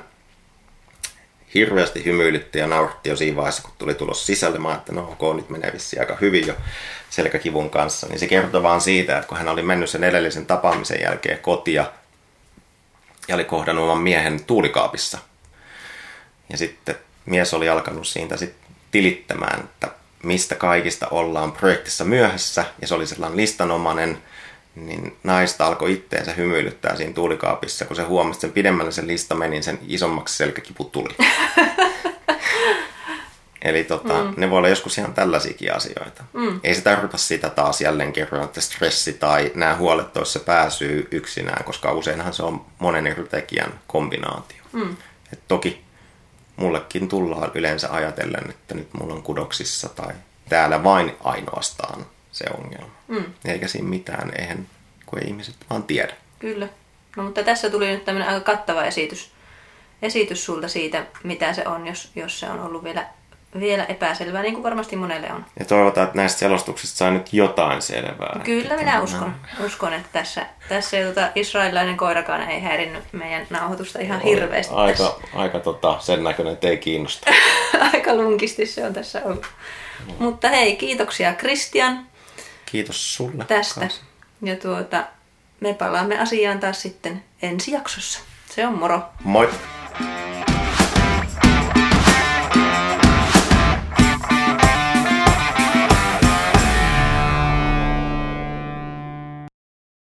hirveästi hymyilytti ja nauratti jo siinä vaiheessa, kun tuli tulos sisälle. Mä että no ok, nyt menee vissiin aika hyvin jo selkäkivun kanssa. Niin se kertoi vaan siitä, että kun hän oli mennyt sen edellisen tapaamisen jälkeen kotia ja oli kohdannut oman miehen tuulikaapissa. Ja sitten mies oli alkanut siitä sitten tilittämään, että mistä kaikista ollaan projektissa myöhässä. Ja se oli sellainen listanomainen, niin naista alkoi itteensä hymyilyttää siinä tuulikaapissa, kun se huomasi, että sen pidemmälle sen lista meni, niin sen isommaksi selkäkipu tuli. Eli tota, mm. ne voi olla joskus ihan tällaisiakin asioita. Mm. Ei se tarkoita sitä taas jälleen kerran, että stressi tai nämä huolet olisi se pääsyy yksinään, koska useinhan se on monen eri tekijän kombinaatio. Mm. Et toki mullekin tullaan yleensä ajatellen, että nyt mulla on kudoksissa tai täällä vain ainoastaan se ongelma. Mm. Eikä siinä mitään, eihän, kun ei ihmiset vaan tiedä. Kyllä. No mutta tässä tuli nyt tämmöinen aika kattava esitys, esitys sulta siitä, mitä se on, jos, jos se on ollut vielä vielä epäselvää, niin kuin varmasti monelle on. Ja toivotaan, että näistä selostuksista saa nyt jotain selvää. Kyllä minä uskon, uskon että tässä, tässä ei, tota, israelilainen koirakaan ei häirinnyt meidän nauhoitusta ihan hirveästi. Aika, aika tota, sen näköinen, että ei kiinnosta. aika lunkisti se on tässä ollut. No. Mutta hei, kiitoksia Christian. Kiitos sulle. Tästä. Kanssa. Ja tuota, me palaamme asiaan taas sitten ensi jaksossa. Se on moro. Moi!